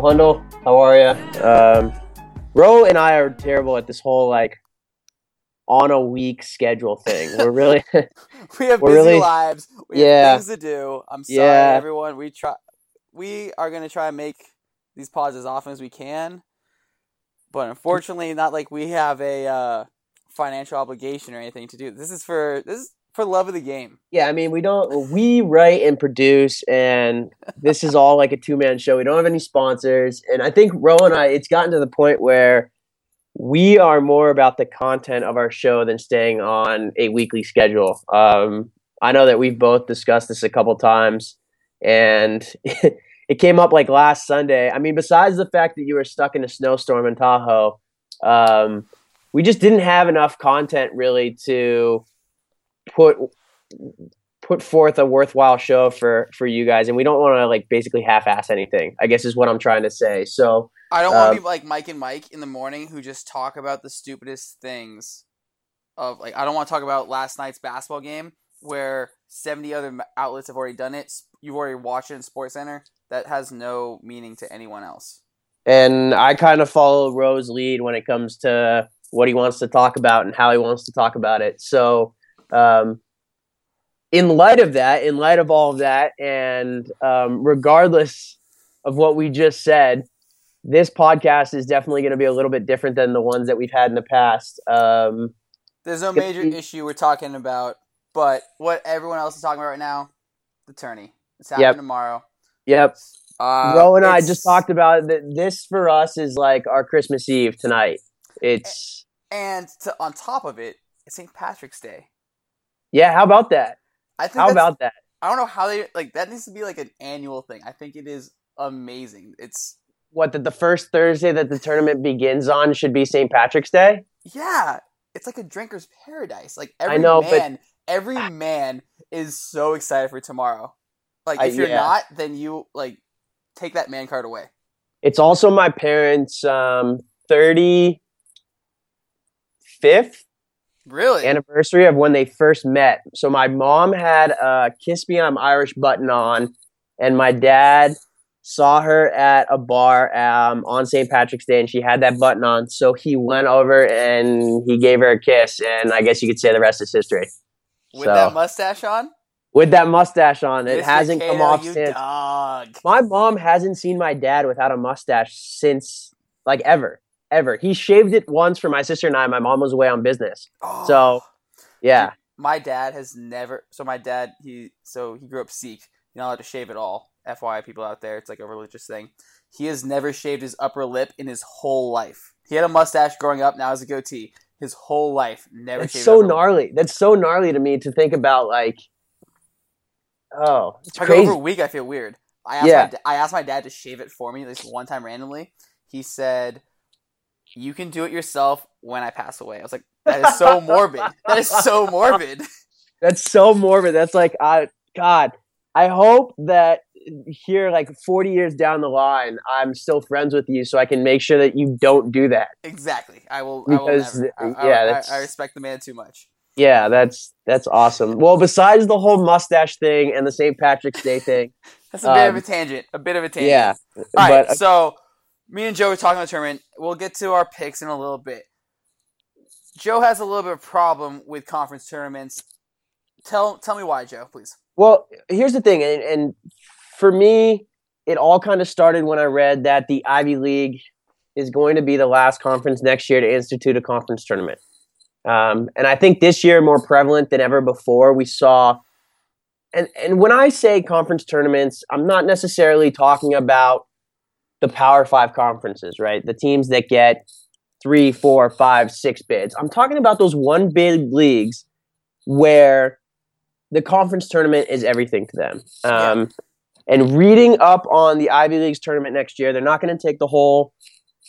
Ro Hundle, how are you? Um, Ro and I are terrible at this whole like on a week schedule thing. We're really we have busy really- lives. We Yeah. have things to do. I'm sorry, Yeah. everyone. We try. We are gonna try and make these pods as often as we can, but unfortunately, not like we have a uh, financial obligation or anything to do. This is for this is for love of the game. yeah. I mean, we don't we write and produce, and this is all like a two man show. We don't have any sponsors, and I think Ro and I, it's gotten to the point where we are more about the content of our show than staying on a weekly schedule. Um, I know that we've both discussed this a couple times, and it came up like last Sunday. I mean, besides the fact that you were stuck in a snowstorm in Tahoe, um, we just didn't have enough content really to put put forth a worthwhile show for for you guys, and we don't want to like basically half-ass anything. I guess is what I'm trying to say. So. I don't want Um, to be like Mike and Mike in the morning who just talk about the stupidest things. Of like, I don't want to talk about last night's basketball game where seventy other outlets have already done it. You've already watched it in SportsCenter. That has no meaning to anyone else. and I kind of follow Ro's lead when it comes to what he wants to talk about and how he wants to talk about it. So, um, in light of that, in light of all of that, and um, regardless of what we just said, this podcast is definitely going to be a little bit different than the ones that we've had in the past. Um, There's no major issue we're talking about, but what everyone else is talking about right now, the tourney. It's happening Yep. tomorrow. yep, Uh, Ro and I just talked about that. This for us is like our Christmas Eve tonight. It's and to, on top of it, it's St. Patrick's Day. Yeah. How about that? I think How about that? I don't know how they like that needs to be like an annual thing. I think it is amazing. It's what that the first Thursday that the tournament begins on should be St. Patrick's Day. yeah, it's like a drinker's paradise. Like every know, but- man, every man is so excited for tomorrow. Like I- if you're yeah. not, then you like take that man card away. It's also my parents' um, 35th Really? anniversary of when they first met. So my mom had a "Kiss Me I'm Irish" button on, and my dad saw her at a bar um, on St. Patrick's Day, and she had that button on. So he went over and he gave her a kiss, and I guess you could say the rest is history. With so- that mustache on? With that mustache on, it Mr. hasn't come off since. Dog. My mom hasn't seen my dad without a mustache since like ever, ever. He shaved it once for my sister and I. My mom was away on business, Oh. so yeah. my dad has never so my dad he so he grew up Sikh. You're not allowed to shave at all. FYI people out there, it's like a religious thing. He has never shaved his upper lip in his whole life. He had a mustache growing up, now has a goatee. His whole life, never That's shaved so upper lip. gnarly. That's so gnarly to me to think about. Like, oh, it's I crazy. over a week, I feel weird. I asked, Yeah. my, I asked my dad to shave it for me at least one time randomly. He said, "You can do it yourself when I pass away." I was like, "That is so morbid. That is so morbid." That's so morbid. That's like, I God, I hope that here, like forty years down the line, I'm still friends with you, so I can make sure that you don't do that. exactly. I will. I will Because, never. I, I- yeah, I- that's- I respect the man too much. Yeah, that's that's awesome. Well, besides the whole mustache thing and the St. Patrick's Day thing, That's a bit of Um, a tangent. A bit of a tangent. yeah, All right. but so me and Joe are talking about the tournament. We'll get to our picks in a little bit. Joe has a little bit of problem with conference tournaments. Tell tell me why, Joe, please. Well, here's the thing, and, and for me, it all kind of started when I read that the Ivy League is going to be the last conference next year to institute a conference tournament. Um, and I think this year, more prevalent than ever before, we saw. And and when I say conference tournaments, I'm not necessarily talking about the Power Five conferences, right? The teams that get three, four, five, six bids. I'm talking about those one bid leagues where the conference tournament is everything to them. Um, And reading up on the Ivy League's tournament next year, they're not going to take the whole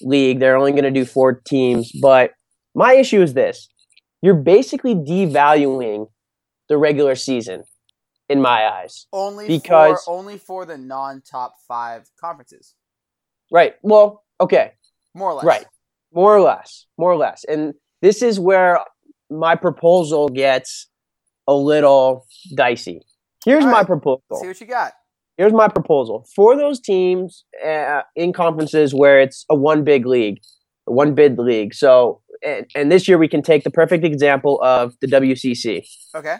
league. They're only going to do four teams. But my issue is this you're basically devaluing the regular season in my eyes. Only Because- for only for the non top five conferences. Right. Well, okay. More or less. Right. More or less. More or less. And this is where my proposal gets a little dicey. Here's All my right. proposal. See what you got. here's my proposal for those teams uh, in conferences where it's a one big league, one bid league. So, and, and this year we can take the perfect example of the WCC. Okay.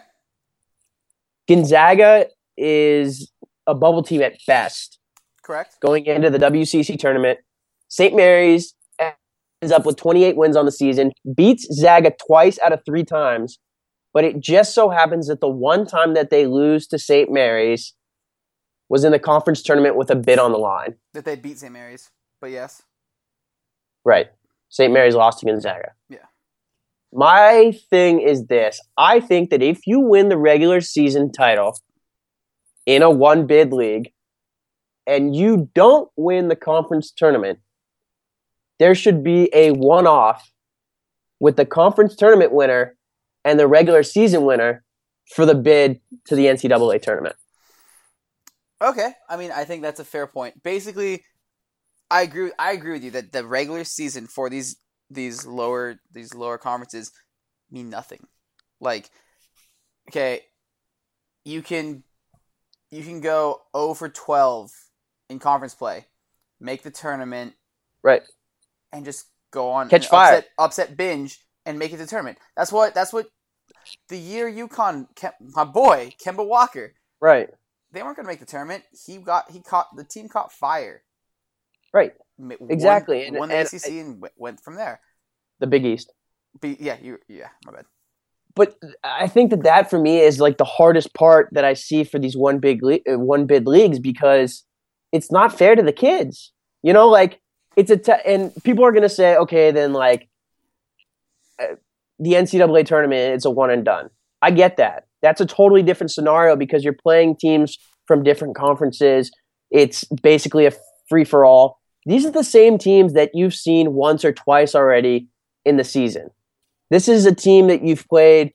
Gonzaga is a bubble team at best Correct. going into the WCC tournament. St. Mary's ends up with 28 wins on the season, beats Zaga twice out of three times, but it just so happens that the one time that they lose to St. Mary's was in the conference tournament with a bid on the line. That they beat St. Mary's, but yes. Right. St. Mary's lost to Gonzaga. Yeah. My thing is this I think that if you win the regular season title in a one bid league and you don't win the conference tournament, there should be a one off with the conference tournament winner and the regular season winner for the bid to the NCAA tournament. Okay. I mean, I think that's a fair point. Basically, I agree. I agree with you that the regular season for these these lower these lower conferences mean nothing. Like, okay, you can you can go 0 for 12 in conference play, make the tournament, Right. and just go on Catch and fire. upset, upset binge and make it to the tournament. That's what that's what the year UConn Kem, my boy Kemba Walker Right. they weren't going to make the tournament. He got he caught the team caught fire. Right. Won- Exactly, and- Won, the and ACC and w- went from there. The Big East. But yeah, you yeah, my bad. but I think that that for me is like the hardest part that I see for these one big le- uh, one bid leagues because it's not fair to the kids. You know, like it's a t- and people are gonna say, okay, then like uh, the NCAA tournament, it's a one and done. I get that. That's a totally different scenario because you're playing teams from different conferences. It's basically a free for all. These are the same teams that you've seen once or twice already in the season. This is a team that you've played,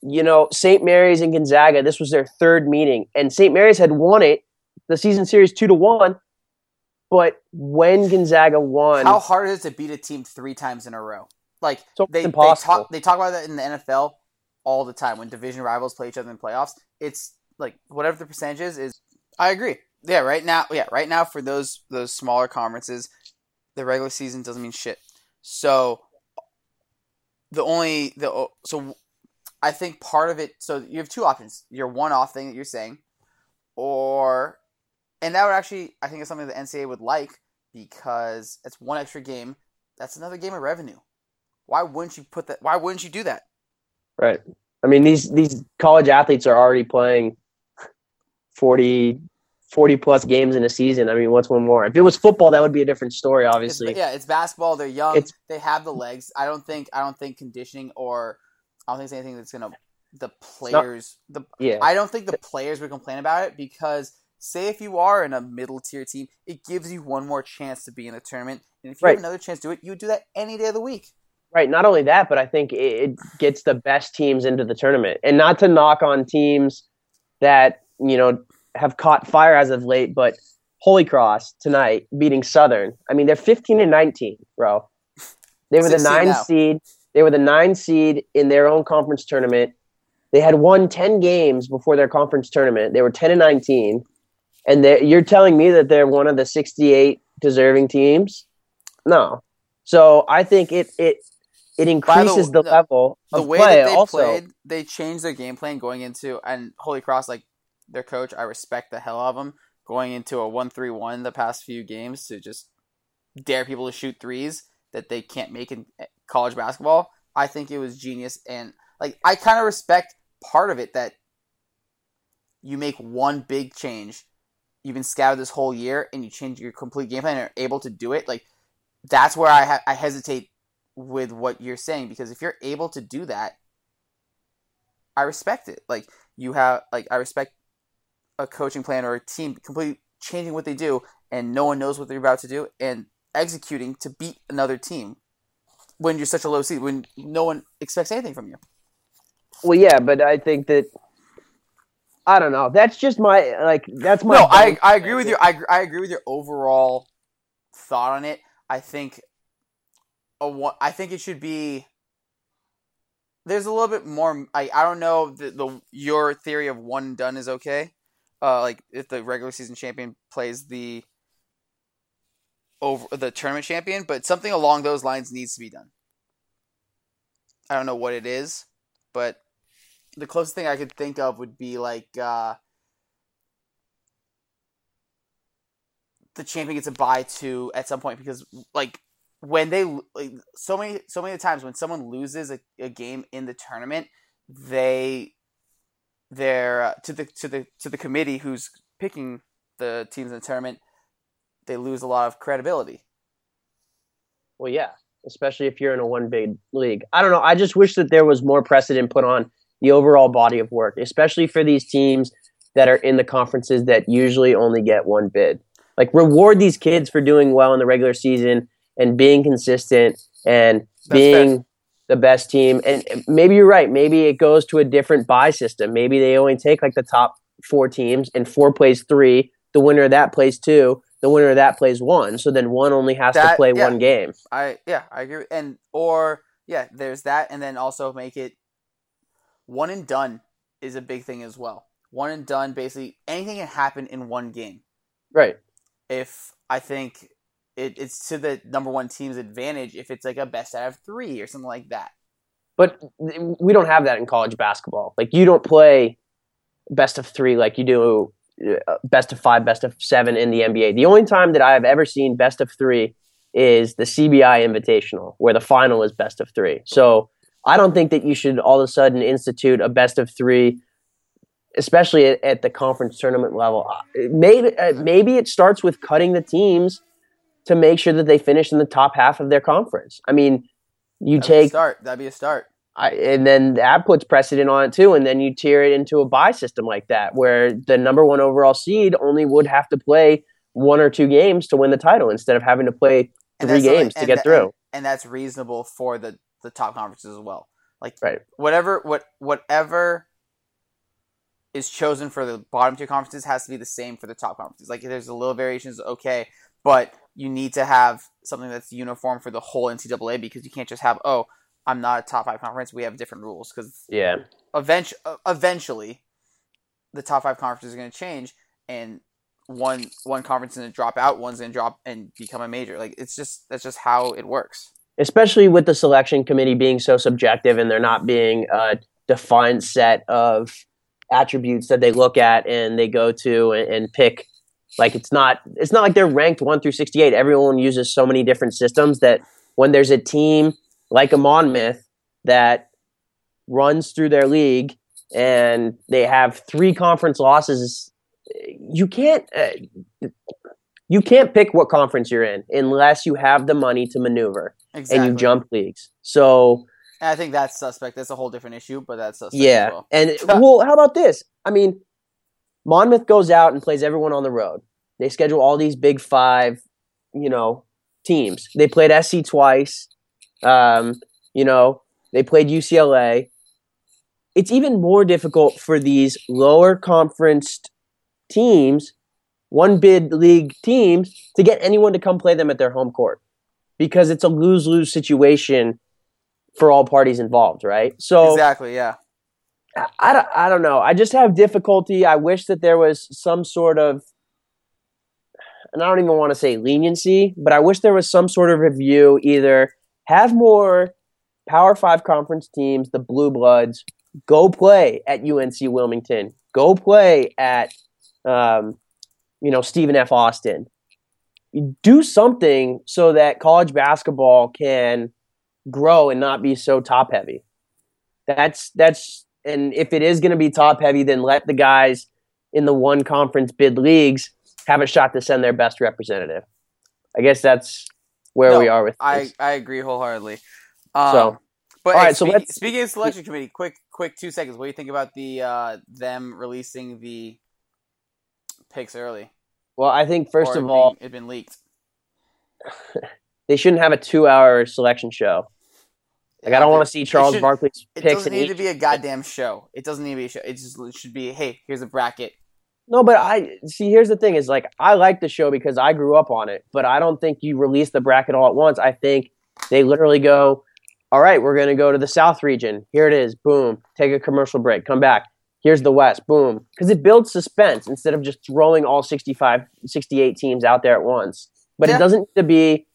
you know, St. Mary's and Gonzaga. This was their third meeting, and St. Mary's had won it, the season series two to one. But when Gonzaga won, How hard is it to beat a team three times in a row? Like they they talk they talk about that in the NFL all the time when division rivals play each other in playoffs. It's like whatever the percentage is is. I agree. Yeah, right now. Yeah, right now for those those smaller conferences, the regular season doesn't mean shit. So the only the so I think part of it. So you have two options: your one-off thing that you're saying, or and that would actually I think is something the NCAA would like because it's one extra game. That's another game of revenue. Why wouldn't you put that? Why wouldn't you do that? right? I mean, these these college athletes are already playing 40, 40 plus games in a season. I mean, what's one more? If it was football, that would be a different story, It's, obviously. yeah, it's basketball. They're young. It's- they have the legs. I don't think. I don't think conditioning or I don't think it's anything that's gonna the not- players. the yeah, I don't think the players would complain about it because say if you are in a middle tier team, it gives you one more chance to be in the tournament. And if you Right. have another chance to do it, you would do that any day of the week. Right. Not only that, but I think it, gets the best teams into the tournament. And not to knock on teams that, you know, have caught fire as of late, but Holy Cross tonight beating Southern. I mean, they're 15 and 19, bro. They were the nine now. seed. They were the nine seed in their own conference tournament. They had won 10 games before their conference tournament. They were 10 and 19. And you're telling me that they're one of the 68 deserving teams? No. So I think it it it increases the, the- level the of way play. that they also, played, they changed their game plan going into and Holy Cross, like their coach, I respect the hell of him going into a one-three-one the past few games to just dare people to shoot threes that they can't make in eh, college basketball. I think it was genius, and like I kind of respect part of it that you make one big change. You've been scouted this whole year, and you change your complete game plan and are able to do it. Like that's where I ha- I hesitate with what you're saying because if you're able to do that, I respect it. Like you have like I respect a coaching plan or a team completely changing what they do and no one knows what they're about to do and executing to beat another team when you're such a low seed when no one expects anything from you. well, yeah, but I think that I don't know. That's just my like. That's my. no, I, I agree with your I, I agree with your overall thought on it. I think a one, I think it should be. There's a little bit more. I I don't know the, the your theory of one and done is okay, uh, like if the regular season champion plays the over the tournament champion, but something along those lines needs to be done. I don't know what it is, but the closest thing I could think of would be like uh, the champion gets a bye to at some point because like when they like so many so many times when someone loses a, a game in the tournament, they they're uh, to the to the to the committee who's picking the teams in the tournament, they lose a lot of credibility. Well, yeah, especially if you're in a one big league. I don't know. I just wish that there was more precedent put on the overall body of work, especially for these teams that are in the conferences that usually only get one bid. Like reward these kids for doing well in the regular season and being consistent and That's being fair. the best team. And maybe you're right. Maybe it goes to a different buy system. Maybe they only take like the top four teams and four plays three. The winner of that plays two. The winner of that plays one. So then one only has that, to play yeah, one game. I yeah, I agree. And or yeah, there's that, and then also make it one and done is a big thing as well. One and done, basically anything can happen in one game. Right. If I think it, it's to the number one team's advantage if it's like a best out of three or something like that. But we don't have that in college basketball. Like you don't play best of three like you do uh, best of five, best of seven in the NBA. The only time that I have ever seen best of three is the CBI Invitational, where the final is best of three. So I don't think that you should all of a sudden institute a best of three, especially at, at the conference tournament level. Uh, maybe uh, maybe it starts with cutting the teams to make sure that they finish in the top half of their conference. I mean, you That'd take start. That'd be a start. I, and then that puts precedent on it too. And then you tier it into a buy system like that, where the number one overall seed only would have to play one or two games to win the title instead of having to play three games to get through. And, and, that's reasonable for the the top conferences as well. Like right. whatever what whatever is chosen for the bottom two conferences has to be the same for the top conferences. Like there's a little variations, is okay, but you need to have something that's uniform for the whole NCAA because you can't just have oh I'm not a top five conference. We have different rules because yeah, eventually, eventually, the top five conferences are going to change, and one one conference is going to drop out, one's going to drop and become a major. Like it's just that's just how it works. Especially with the selection committee being so subjective and there not being a defined set of attributes that they look at and they go to and, and pick. Like it's not it's not like they're ranked one through sixty eight. Everyone uses so many different systems that when there's a team like a Monmouth that runs through their league and they have three conference losses. You can't uh, you can't pick what conference you're in unless you have the money to maneuver exactly. and you jump leagues. So I think that's suspect. That's a whole different issue, but that's suspect. Yeah, well. and well, how about this? I mean, Monmouth goes out and plays everyone on the road. They schedule all these big five, you know, teams. They played SC twice. Um, you know, they played UCLA. It's even more difficult for these lower conference teams, one bid league teams, to get anyone to come play them at their home court because it's a lose lose situation for all parties involved, right? So exactly, yeah. I, I, I don't know. I just have difficulty. I wish that there was some sort of, and I don't even want to say leniency, but I wish there was some sort of review either have more Power Five conference teams, the Blue Bloods, go play at UNC Wilmington. Go play at, um, you know, Stephen F. Austin. Do something so that college basketball can grow and not be so top heavy. That's that's and if it is going to be top heavy, then let the guys in the one conference bid leagues have a shot to send their best representative. I guess that's where no, we are with this. I, I agree wholeheartedly. Um, so, but all right, so let's, speaking of selection committee, quick quick two seconds. What do you think about the uh, them releasing the picks early? Well, I think first of all, it been leaked. they shouldn't have a two-hour selection show. Like I don't want to see Charles should, Barkley's picks. It doesn't need to be a goddamn show. It doesn't need to be a show. It just it should be, hey, here's a bracket. No, but I see. Here's the thing: is like I like the show because I grew up on it, but I don't think you release the bracket all at once. I think they literally go, "All right, we're going to go to the South region. Here it is. Boom. Take a commercial break. Come back. Here's the West. Boom. Because it builds suspense instead of just throwing all 65, 68 teams out there at once. But Yeah. it doesn't need to be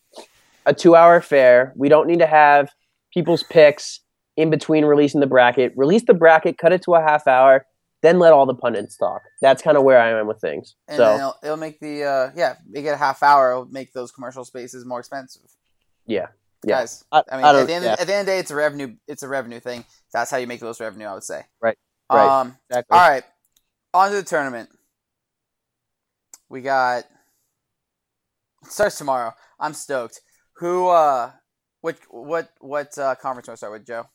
a two hour affair. We don't need to have people's picks in between releasing the bracket. Release the bracket, cut it to a half hour, then let all the pundits talk. That's kind of where I am with things. And so it'll, it'll make the uh, yeah, make it a half hour. It'll make those commercial spaces more expensive. yeah, yeah. Guys, I, I mean, I at the end yeah, at the end of the day, it's a revenue. It's a revenue thing. That's how you make the most revenue. I would say. Right, right. Um. exactly. All right. On to the tournament. We got. It starts tomorrow. I'm stoked. Who? uh What? What? What uh, conference do I start with, Joe?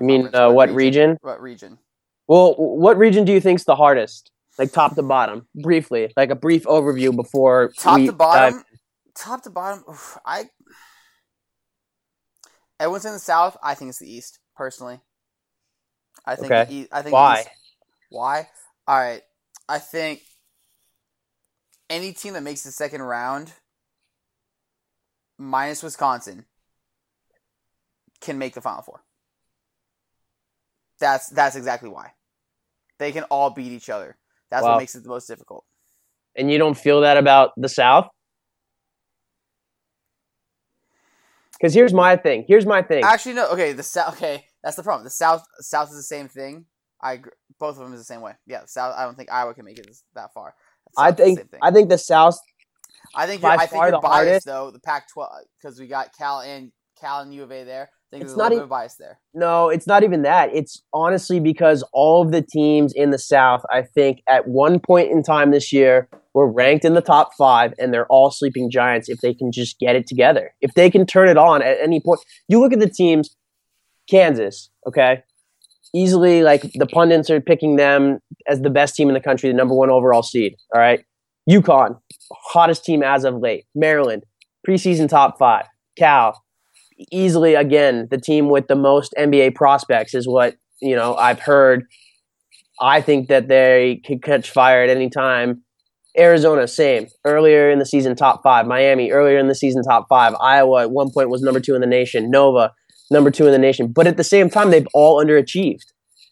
You mean uh, what region? What region? Well, what region do you think's the hardest? Like top to bottom, briefly, like a brief overview before Top to dive- bottom. Top to bottom. oof, I. Everyone's in the South. I think it's the East. Personally, I think. Okay. East, I think. Why? Why? All right. I think any team that makes the second round, minus Wisconsin, can make the Final Four. That's that's exactly why. They can all beat each other. That's Wow. what makes it the most difficult. and you don't feel that about the South? Because here's my thing. Here's my thing. Actually, no. Okay, the South. Okay, that's the problem. The South. South is the same thing. I agree. both of them is the same way. Yeah, South. I don't think Iowa can make it this, that far. I South is the think. I think the South. I think you're, I think you're the biased hardest- though. The Pac-12 because we got Cal and Cal and U of A there. I think It's there's a not little e- bit of bias there. No, it's not even that. It's honestly because all of the teams in the South, I think, at one point in time this year, were ranked in the top five, and they're all sleeping giants if they can just get it together. If they can turn it on at any point. You look at the teams, Kansas, okay? Easily, like the pundits are picking them as the best team in the country, the number one overall seed, all right? UConn, hottest team as of late. Maryland, preseason top five. Cal, easily again the team with the most NBA prospects is what you know I've heard. I think that they could catch fire at any time. Arizona, same. Earlier in the season, top five. Miami, earlier in the season, top five. Iowa at one point was number two in the nation. Nova, number two in the nation. But at the same time, they've all underachieved.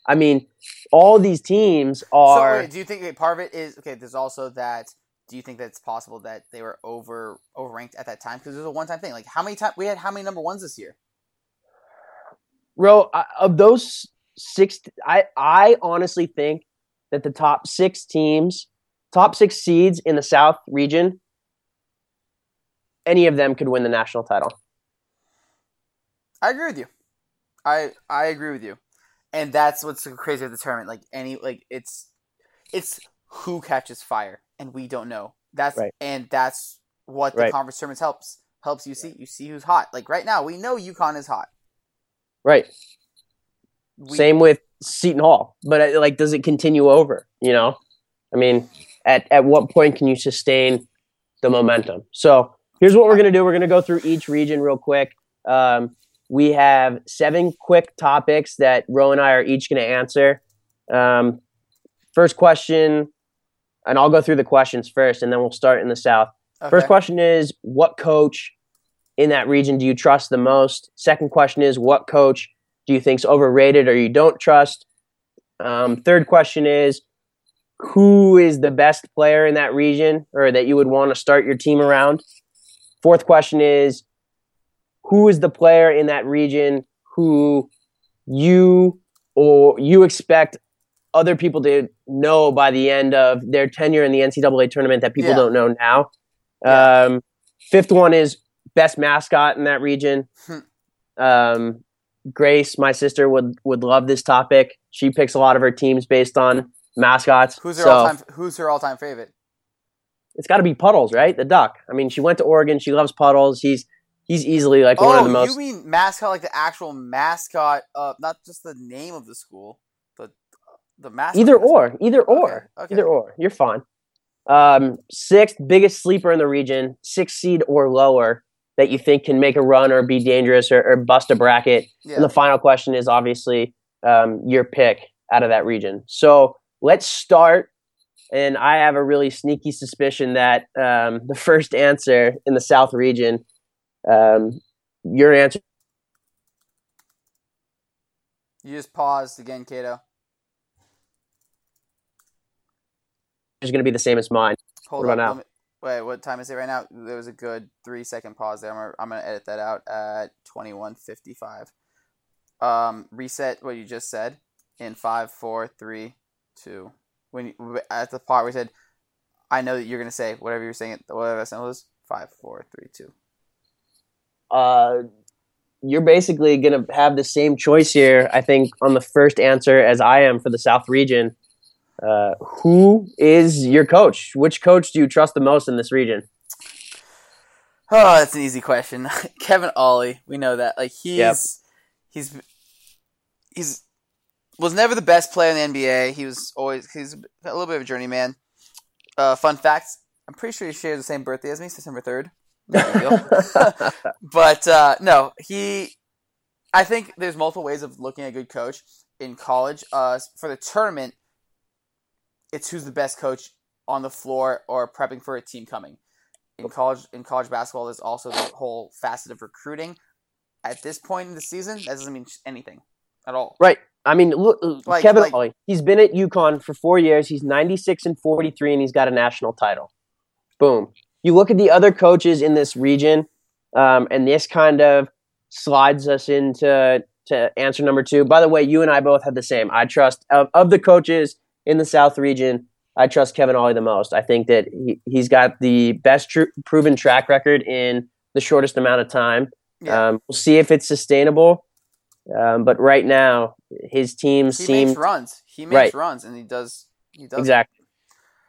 I mean, all these teams So are. wait, do you think okay, part of it is okay? There's also that. Do you think that it's possible that they were over overranked at that time? Because it was a one time thing. Like how many times we had how many number ones this year? Ro, I- of those six, I I honestly think that the top six teams, top six seeds in the South region, any of them could win the national title. I agree with you. I I agree with you, and that's what's so crazy with the tournament. Like any like it's it's who catches fire, and we don't know. That's Right. and that's what the Right. conference tournaments helps helps you see. You see who's hot. Like right now, we know UConn is hot. Right. We, Same with Seton Hall, but uh, like, does it continue over? You know, I mean, at at what point can you sustain the momentum? So here's what we're gonna do. We're gonna go through each region real quick. Um, we have seven quick topics that Ro and I are each gonna answer. Um, first question, and I'll go through the questions first, and then we'll start in the South. Okay. First question is what coach in that region do you trust the most? Second question is what coach do you think's overrated or you don't trust? Um, third question is who is the best player in that region or that you would want to start your team around? Fourth question is who is the player in that region who you or you expect other people to know by the end of their tenure in the NCAA tournament that people Yeah. don't know now. Yeah. Um, fifth one is best mascot in that region. Hmm. um, Grace, my sister, would would love this topic. She picks a lot of her teams based on mascots. who's her so all time Who's her all time favorite? it's got to be Puddles, right? The duck. I mean, she went to Oregon. She loves Puddles. He's he's easily like one of Oh, the most. you mean mascot like the actual mascot? Uh, not just the name of the school, but the mascot. either or, either or, okay. either or. You're fine. Um, sixth biggest sleeper in the region, six seed or lower that you think can make a run or be dangerous or, or bust a bracket. Yeah. And the final question is obviously um, your pick out of that region. So let's start. And I have a really sneaky suspicion that um, the first answer in the South region, um, your answer. You just paused again, Kato. is going to be the same as mine. Hold on. me- wait, what time is it right now? There was a good three second pause there. I'm gonna, I'm gonna edit that out at 21:55. Um, reset what you just said in five, four, three, two. When you, at the part where you said, "I know that you're gonna say whatever you're saying," whatever that is. Five, four, three, two. Uh, you're basically going to have the same choice here, I think, on the first answer as I am for the South region. Uh, who is your coach? Which coach do you trust the most in this region? Oh, that's an easy question. Kevin Ollie, we know that. Like he's Yep. he's he's was never the best player in the NBA. He was always he's a little bit of a journeyman. Uh, fun fact: I'm pretty sure he shares the same birthday as me, September third. but uh, no, he. I think there's multiple ways of looking at a good coach in college. Uh, for the tournament, it's who's the best coach on the floor or prepping for a team coming. In college, in college basketball, there's also the whole facet of recruiting. At this point in the season, that doesn't mean anything at all. Right. I mean, look, Like- Kevin like- Ollie. He's been at UConn for four years. He's 96 and 43, and he's got a national title. Boom. You look at the other coaches in this region, um, and this kind of slides us into to answer number two. By the way, you and I both had the same. I trust of, of the coaches in the South region. I trust Kevin Ollie the most. I think that he, he's got the best tr- proven track record in the shortest amount of time. Yeah. Um, we'll see if it's sustainable. Um, but right now, his team seems runs. He makes Right. runs, and he does. He does. exactly.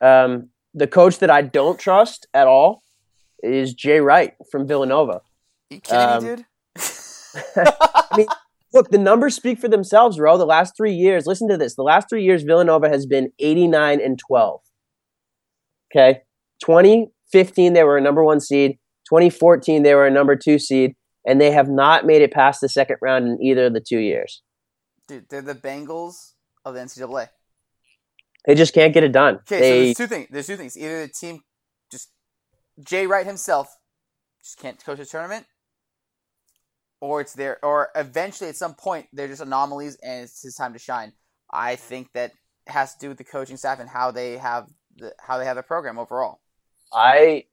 Um, the coach that I don't trust at all is Jay Wright from Villanova. you kidding Um, me, dude? Look, the numbers speak for themselves, bro. The last three years, listen to this. The last three years, Villanova has been 89 and 12. Okay. 2015, they were a number one seed. 2014, they were a number two seed. And they have not made it past the second round in either of the two years. Dude, they're the Bengals of the NCAA. They just can't get it done. Okay, so there's two things. There's two things. Either the team just Jay Wright himself just can't coach a tournament, or it's there, or eventually at some point they're just anomalies and it's his time to shine. I think that has to do with the coaching staff and how they have the how they have their program overall. I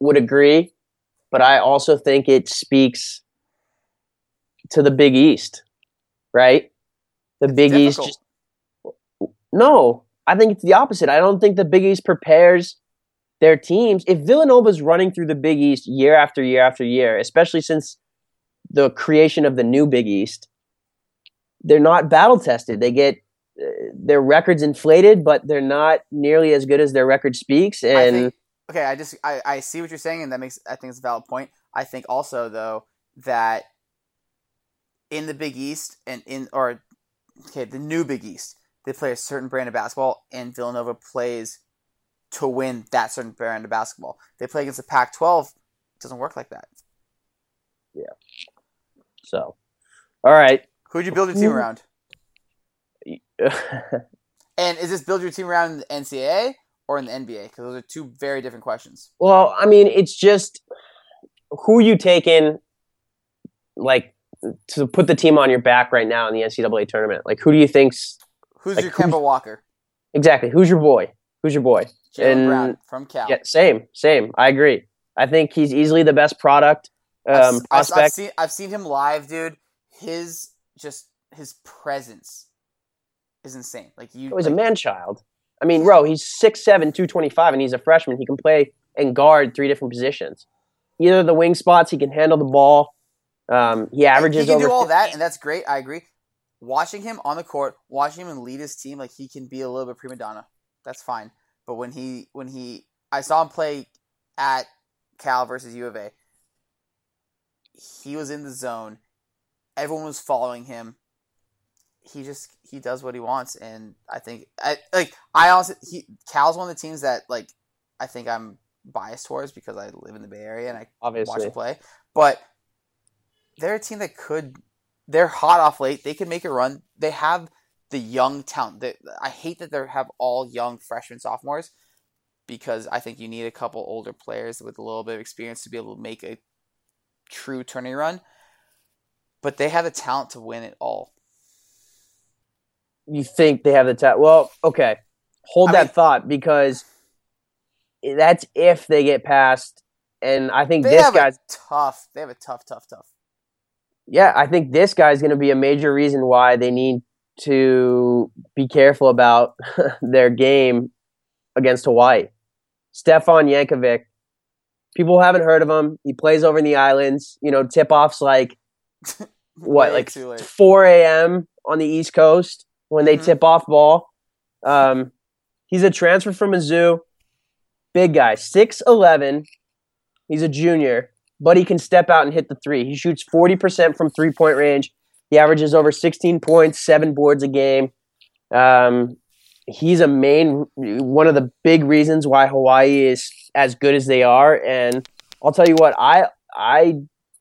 would agree, but I also think it speaks to the Big East, right? The It's Big East just no. I think it's the opposite. I don't think the Big East prepares their teams. If Villanova's running through the Big East year after year after year, especially since the creation of the new Big East, they're not battle tested. They get uh, their records inflated, but they're not nearly as good as their record speaks. I And think okay, I just I, I see what you're saying and that makes I think it's a valid point. I think also though that in the Big East and in or okay, the new Big East, they play a certain brand of basketball and Villanova plays to win that certain brand of basketball. They play against the Pac twelve, it doesn't work like that. Yeah. So, all right. Who'd you build your team around? And is this build your team around the NCAA or in the NBA? Because those are two very different questions. well, I mean, it's just who you take in, like, to put the team on your back right now in the NCAA tournament. Like, who do you think's Who's Like, your Kemba Walker? exactly? Who's your boy? Who's your boy? Jalen And- Brown from Cal. Yeah, same, same. I agree. I think he's easily the best product I've, um, s- I've- I've seen I've seen him live, dude. His just his presence is insane. Like you, Oh, he's a like, man child. I mean, bro, he's 6'7", 225, and he's a freshman. He can play and guard three different positions. Either the wing spots, he can handle the ball. Um, he averages He can over do all 50 that, and that's great. I agree. Watching him on the court, watching him lead his team, like he can be a little bit prima donna. That's fine. But when he when he I saw him play at Cal versus U of A, he was in the zone. Everyone was following him. He just he does what he wants, and I think I like I honestly he Cal's one of the teams that like I think I'm biased towards because I live in the Bay Area and I watch obviously. them play. But they're a team that could. They're hot off late. They can make a run. They have the young talent. They, I hate that they have all young freshmen, sophomores, because I think you need a couple older players with a little bit of experience to be able to make a true tourney run. But they have the talent to win it all. You think they have the talent? Well, okay. Hold I that mean- thought because that's if they get past. And I think this guy's tough. They have a tough, tough, tough. Yeah, I think this guy's going to be a major reason why they need to be careful about their game against Hawaii. Stefan Jankovic. People haven't heard of him. He plays over in the islands. You know, tip offs like what, like 4 a.m. on the East Coast when they Mhm. tip off ball. Um, he's a transfer from Mizzou. Big guy, 6'11. He's a junior, but he can step out and hit the three. He shoots 40% from three point range. He averages over 16 points, seven boards a game. Um, he's a main one of the big reasons why Hawaii is as good as they are. And I'll tell you what, I I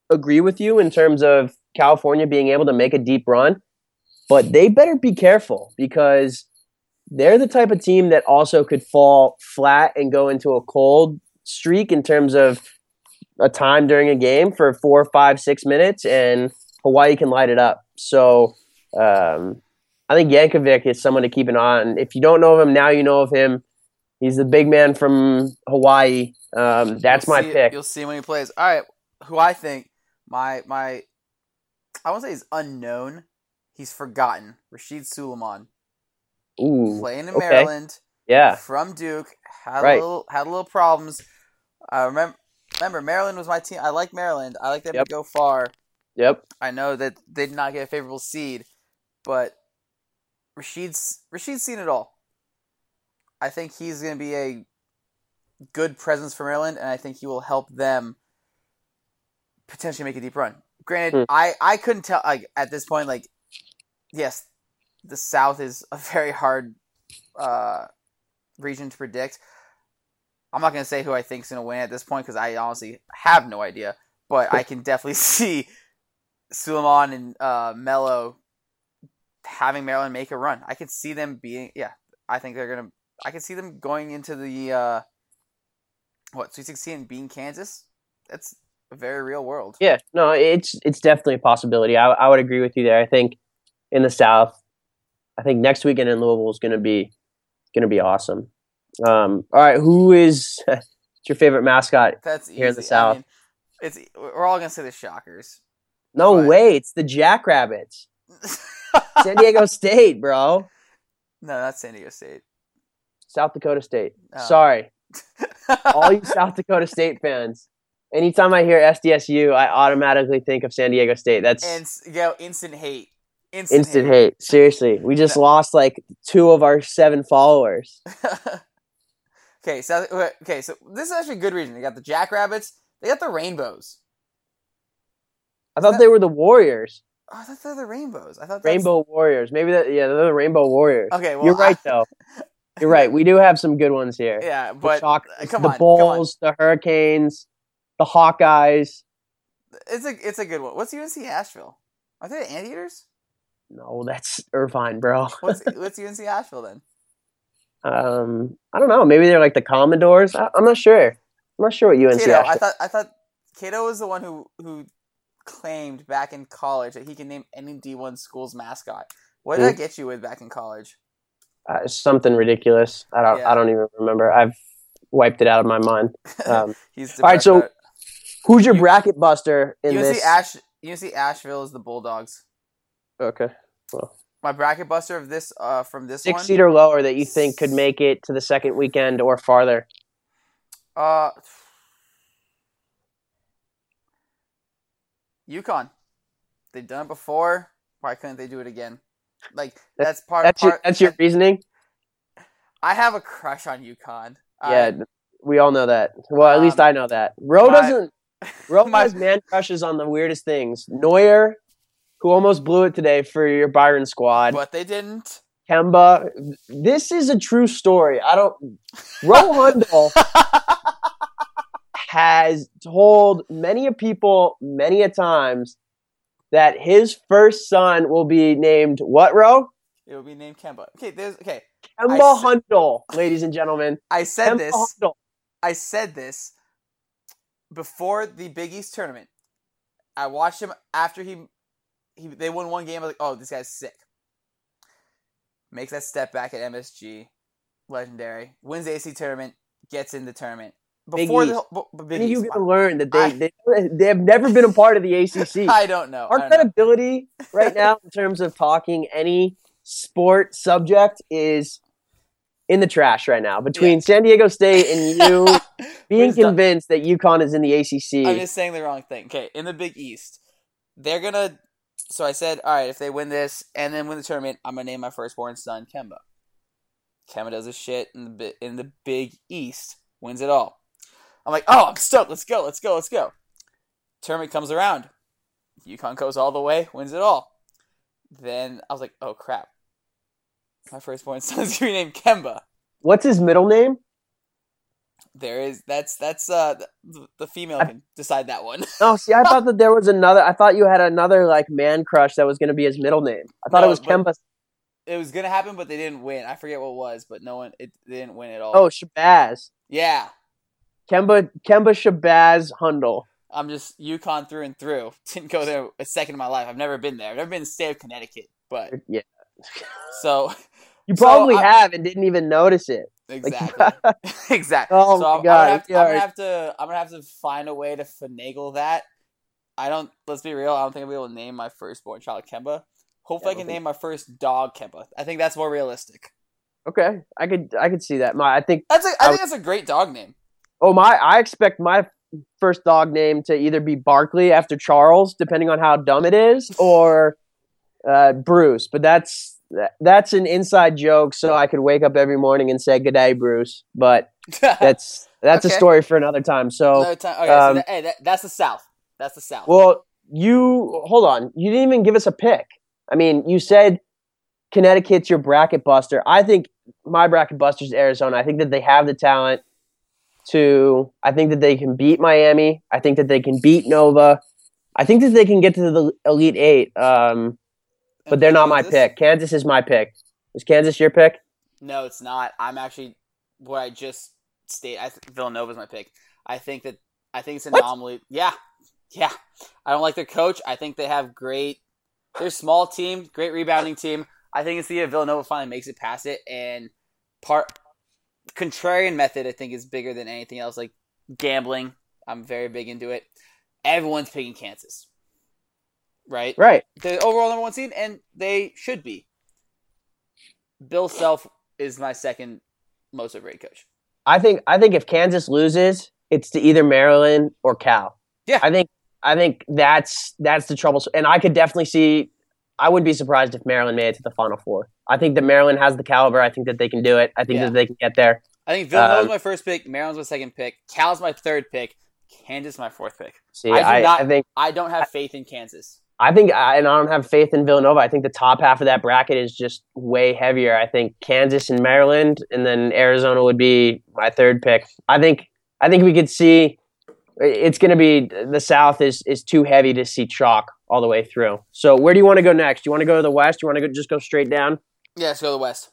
agree with you in terms of California being able to make a deep run, but they better be careful because they're the type of team that also could fall flat and go into a cold streak in terms of a time during a game for four, five, six minutes, and Hawaii can light it up. So um, I think Jankovic is someone to keep an eye on. If you don't know of him now, you know of him. He's the big man from Hawaii. Um, that's You'll my see pick. You'll see when he plays. All right, who I think my my I won't say he's unknown. He's forgotten. Rasheed Sulaimon Ooh, playing in okay. Maryland yeah, from Duke had Right. a little had a little problems. I remember remember Maryland was my team. I like Maryland. I like them Yep. to go far. yep. I know that they did not get a favorable seed, but Rasheed's Rasheed's seen it all. I think he's going to be a good presence for Maryland, and I think he will help them potentially make a deep run. Granted, Hmm. I I couldn't tell like at this point like yes, the South is a very hard uh, region to predict. I'm not going to say who I think is going to win at this point because I honestly have no idea. But I can definitely see Sulaimon and uh, Melo having Maryland make a run. I can see them being yeah. I think they're gonna. I can see them going into the uh, what Sweet Sixteen and beating Kansas. That's a very real world. Yeah, no, it's it's definitely a possibility. I, I would agree with you there. I think in the South, I think next weekend in Louisville is to be going to be awesome. Um, all right, who is your favorite mascot? That's easy. Here in the I South. mean, it's we're all gonna say the Shockers. No But- way, it's the Jackrabbits, San Diego State, bro, no, that's San Diego State. South Dakota State. Oh. Sorry, all you South Dakota State fans. Anytime I hear SDSU, I automatically think of San Diego State. That's and yo, instant hate. Instant, instant hate. Seriously, we just No. lost like two of our seven followers. Okay, so okay, so this is actually a good reason. They got the Jackrabbits. They got the Rainbows. I thought they were the Warriors, Oh, I thought they're the Rainbows. I thought Rainbow Warriors. Maybe that. Yeah, they're the Rainbow Warriors. Okay, well, You're right I- though. You're right. We do have some good ones here. Yeah, The but uh, the on, on. Bulls, the Hurricanes, the Hawkeyes. It's a it's a good one. What's UNC Asheville? Are they the Anteaters? No, that's Irvine, bro. What's what's UNC Asheville then? Um, I don't know. Maybe they're like the Commodores. I, I'm not sure. I'm not sure what UNC. Cato. I thought I thought Cato was the one who who claimed back in college that he can name any D1 school's mascot. What did Hmm. that get you with back in college? uh, something ridiculous. I don't. Yeah. I don't even remember. I've wiped it out of my mind. Um, He's all right, so who's your You- bracket buster in UNC this? Ash UNC Asheville is the Bulldogs. okay, My bracket buster of this uh from this six one. seed or lower that you think could make it to the second weekend or farther. Uh, UConn. They've done it before. Why couldn't they do it again? Like that's part. That's your, that's your reasoning. I have a crush on UConn. yeah, we all know that. Well, at least Um, I know that. Ro doesn't. Ro my- has man crushes on the weirdest things. Neuer, who almost blew it today for your Bayern squad. but they didn't. Kemba. This is a true story. I don't. Ro Hundle has told many a people many a times that his first son will be named what? Ro it will be named Kemba. Okay, there's okay. Kemba s- Hundle, ladies and gentlemen. I said Kemba this. Hundle. I said this before the Big East tournament. I watched him after he, he they won one game. I was like, oh, this guy's sick. Makes that step back at MSG, legendary. Wins the AC tournament, gets in the tournament before the whole- b- you to learn that they, I- they they have never been a part of the ACC? I don't know. Our credibility right now in terms of talking any sport subject is in the trash right now. Between San Diego State and you being Who's done- convinced that UConn is in the ACC. I'm just saying the wrong thing. Okay, in the Big East, they're gonna. So I said, all right, if they win this and then win the tournament, I'm gonna name my firstborn son Kemba. Kemba does his shit in the in the Big East, wins it all. I'm like, oh, I'm stoked. Let's go, let's go, let's go. Tournament comes around, UConn goes all the way, wins it all. Then I was like, oh crap, my firstborn son's gonna be named Kemba. What's his middle name? There is that's that's uh the, the female I- can decide that one. Oh, see, I thought that there was another. I thought you had another like man crush that was going to be his middle name. I thought No, it was Kemba. it was gonna happen, but they didn't win. I forget what it was, but no one it they didn't win at all. Oh, Shabazz. yeah, Kemba Kemba Shabazz Hundle. I'm just UConn through and through. Didn't go there a second in my life. I've never been there. I've never been in the state of Connecticut, but Yeah, so you So, probably I- have and didn't even notice it. Exactly, exactly. Oh so my I'm, I'm, God, gonna have yeah, I'm gonna right. have to I'm gonna have to find a way to finagle that. I don't. Let's be real. I don't think I'll be able to name my firstborn child Kemba. Hopefully, Yeah, I I can think- name my first dog Kemba. I think that's more realistic. okay, I could I could see that. My I think That's a, I I think that's a great dog name. oh my I expect my first dog name to either be Barkley after Charles, depending on how dumb it is, or uh, Bruce. But that's that- that's an inside joke, so I could wake up every morning and say "Good day, Bruce." But that's that's Okay. a story for another time. So. Another time. Okay, um, so that, hey, that, that's the South. That's the South. Well, you hold on. You didn't even give us a pick. I mean, you said Connecticut's your bracket buster. I think my bracket buster is Arizona. I think that they have the talent to. I think that they can beat Miami. I think that they can beat Nova. I think that they can get to the Elite Eight. Um, but they're not my pick. Kansas is my pick. Is Kansas your pick? No, it's not. I'm actually what I just state. I th- Villanova's my pick. I think that I think it's an What? anomaly. Yeah, yeah. I don't like their coach. I think they have great. They're small team, great rebounding team. I think it's the Villanova finally makes it past it, and part contrarian method I think is bigger than anything else. Like gambling, I'm very big into it. Everyone's picking Kansas, right? Right. the overall number one seed, and they should be. Bill Self is my second most overrated coach. I think I think if Kansas loses, it's to either Maryland or Cal. Yeah. I think I think that's that's the trouble. And I could definitely see. I wouldn't be surprised if Maryland made it to the Final Four. I think that Maryland has the caliber. I think that they can do it. I think Yeah. that they can get there. I think Villanova's Um, my first pick, Maryland's my second pick, Cal's my third pick, Kansas my fourth pick. See, I do I, not- I think I don't have faith in Kansas. I think I, and I don't have faith in Villanova. I think the top half of that bracket is just way heavier. I think Kansas and Maryland, and then Arizona would be my third pick. I think I think we could see it's going to be the South is is too heavy to see chalk all the way through. So where do you want to go next? Do you want to go to the West? Do you want to go just go straight down? Yeah, let's go to the West.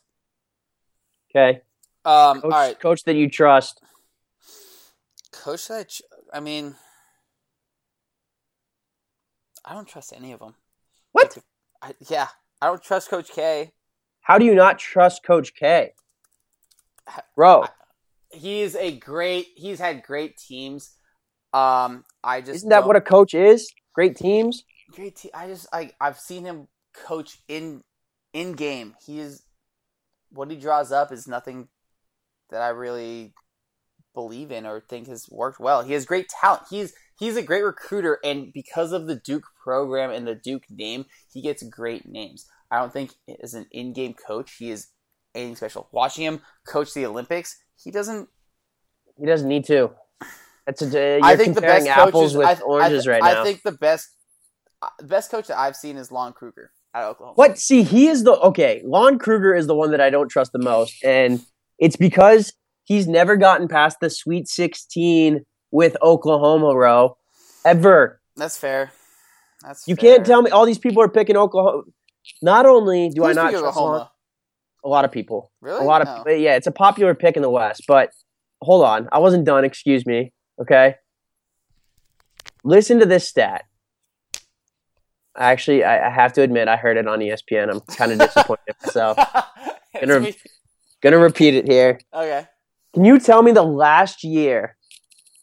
Okay, Um, coach, all right, coach that you trust. coach. That I, I mean, I don't trust any of them. What? I, yeah, I don't trust Coach K. How do you not trust Coach K, bro? He is a great. He's had great teams. Um, I just Isn't that what a coach is? Great teams. great team. I just I I've seen him coach in in game. He is what he draws up is nothing that I really believe in or think has worked well. He has great talent. He's he's a great recruiter and because of the Duke program and the Duke name, he gets great names. I don't think as an in-game coach he is anything special. Watching him coach the Olympics, he doesn't He doesn't need to. That's a, you're I think the best apples coaches, with oranges th- right I now. I think the best uh, the best coach that I've seen is Lon Kruger at Oklahoma. What? See, he is the okay. Lon Kruger is the one that I don't trust the most, and it's because he's never gotten past the Sweet Sixteen with Oklahoma, row ever. That's fair. That's You fair. can't tell me all these people are picking Oklahoma. Not only do Who's I not trust Oklahoma? A lot of people, Really? a lot of people. Yeah, it's a popular pick in the West. But hold on, I wasn't done. Excuse me. Okay. Listen to this stat. Actually, I, I have to admit, I heard it on ESPN. I'm kind of disappointed in myself. Gonna- Gonna repeat it here. okay. Can you tell me the last year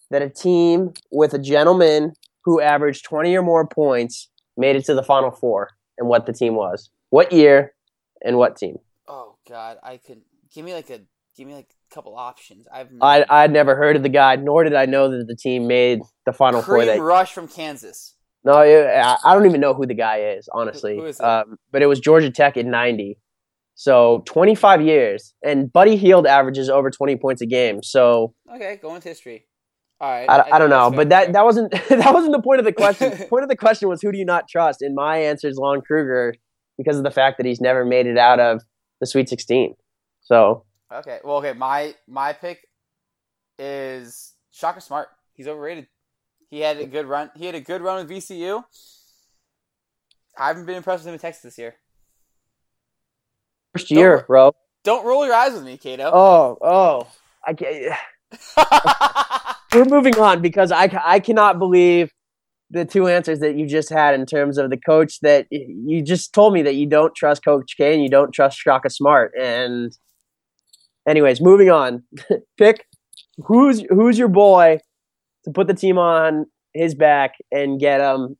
that a team with a gentleman who averaged 20 or more points made it to the Final Four and what the team was? What year and what team? Oh God, I could give me like a give me like a couple options. I've I I'd never heard of the guy, nor did I know that the team made the Final Four. Kareem That Rush from Kansas. no, I I don't even know who the guy is, honestly. who is it? Um, but it was Georgia Tech in '90. So 25 years, and Buddy Hield averages over 20 points a game. So Okay, go with history. All right. I, I think don't know, but that that wasn't that wasn't the point of the question. the point of the question was who do you not trust? And my answer is Lon Kruger because of the fact that he's never made it out of the Sweet 16. So Okay. Well, okay. My my pick is Shaka Smart. He's overrated. He had a good run. He had a good run with VCU. I haven't been impressed with him in Texas this year. first year, Don't- bro. Don't roll your eyes with me, Kato. Oh, oh, I can't. We're moving on because I I cannot believe the two answers that you just had in terms of the coach that you just told me that you don't trust Coach K and you don't trust Shaka Smart. And anyways, moving on. Pick who's who's your boy to put the team on his back and get him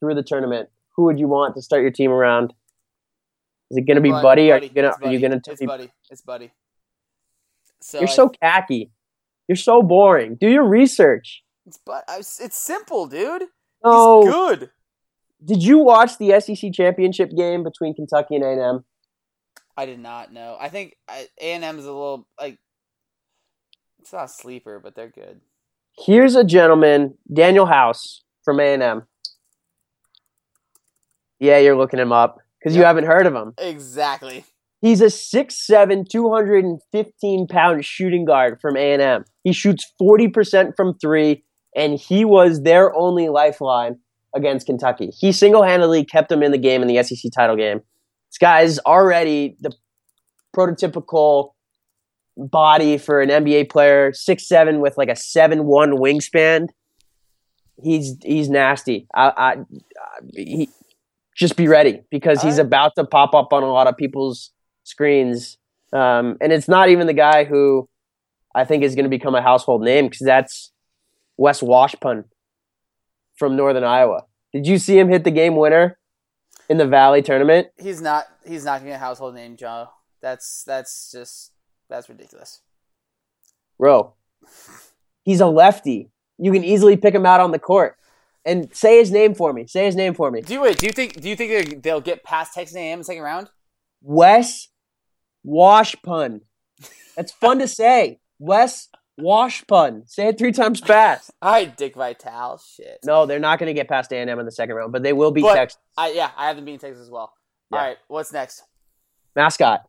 through the tournament. Who would you want to start your team around? Is it gonna be Bud- Buddy? Are you gonna are you going to? It's Buddy. It's Buddy. So You're I- so khaki. You're so boring. Do your research. It's but it's simple, dude. No. He's good. Did you watch the SEC championship game between Kentucky and A&M? I did not know. I think A and M is a little like it's not a sleeper, but they're good. Here's a gentleman, Danuel House from A&M. Yeah, you're looking him up because you haven't heard of him. Exactly. He's a 6'7", 215 pound shooting guard from A&M. He shoots 40% from three, and he was their only lifeline against Kentucky. He single-handedly kept them in the game in the SEC title game. This guy's already the prototypical body for an NBA player, 6'7", with like a seven one wingspan. He's he's nasty. I, I, I he, just be ready because he's Alright. about to pop up on a lot of people's screens. Um, and it's not even the guy who I think is going to become a household name because that's Wes Washpun from Northern Iowa. Did you see him hit the game winner in the Valley tournament? He's not. He's not gonna get a household name, Joe. That's that's just that's ridiculous. Bro, he's a lefty. You can easily pick him out on the court. And say his name for me. Say his name for me. Do it. Do you think? Do you think they'll get past Texas A&M in the second round? Wes Washpun. That's fun to say. Wes Wash pun. Say it three times fast. All right, Dick Vitale. Shit. No, they're not going to get past A&M in the second round, but they will beat But- Texas. I yeah, I have them beating Texas as well. Yeah. All right, what's next? Mascot.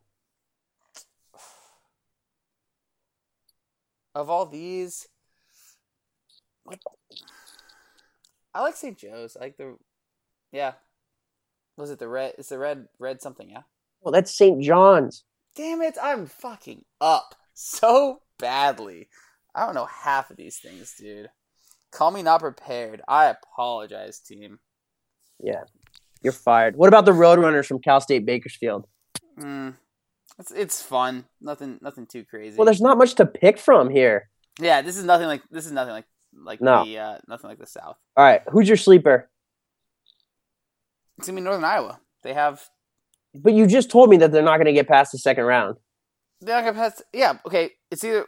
Of all these, what? I like St. Joe's. I like the, yeah. Was it the red? It's the red, red something. Yeah. Well, that's St. John's. Damn it! I'm fucking up so badly. I don't know half of these things, dude. Call me not prepared. I apologize, team. Yeah. You're fired. What about the Roadrunners from Cal State Bakersfield? Mm, it's it's fun. Nothing nothing too crazy. Well, there's not much to pick from here. yeah, this is nothing like this is nothing like like No. the uh, nothing like the South. All right. Who's your sleeper? It's gonna be Northern Iowa. They have But you just told me that they're not going to get past the second round. they're not gonna pass. Yeah, okay. It's either.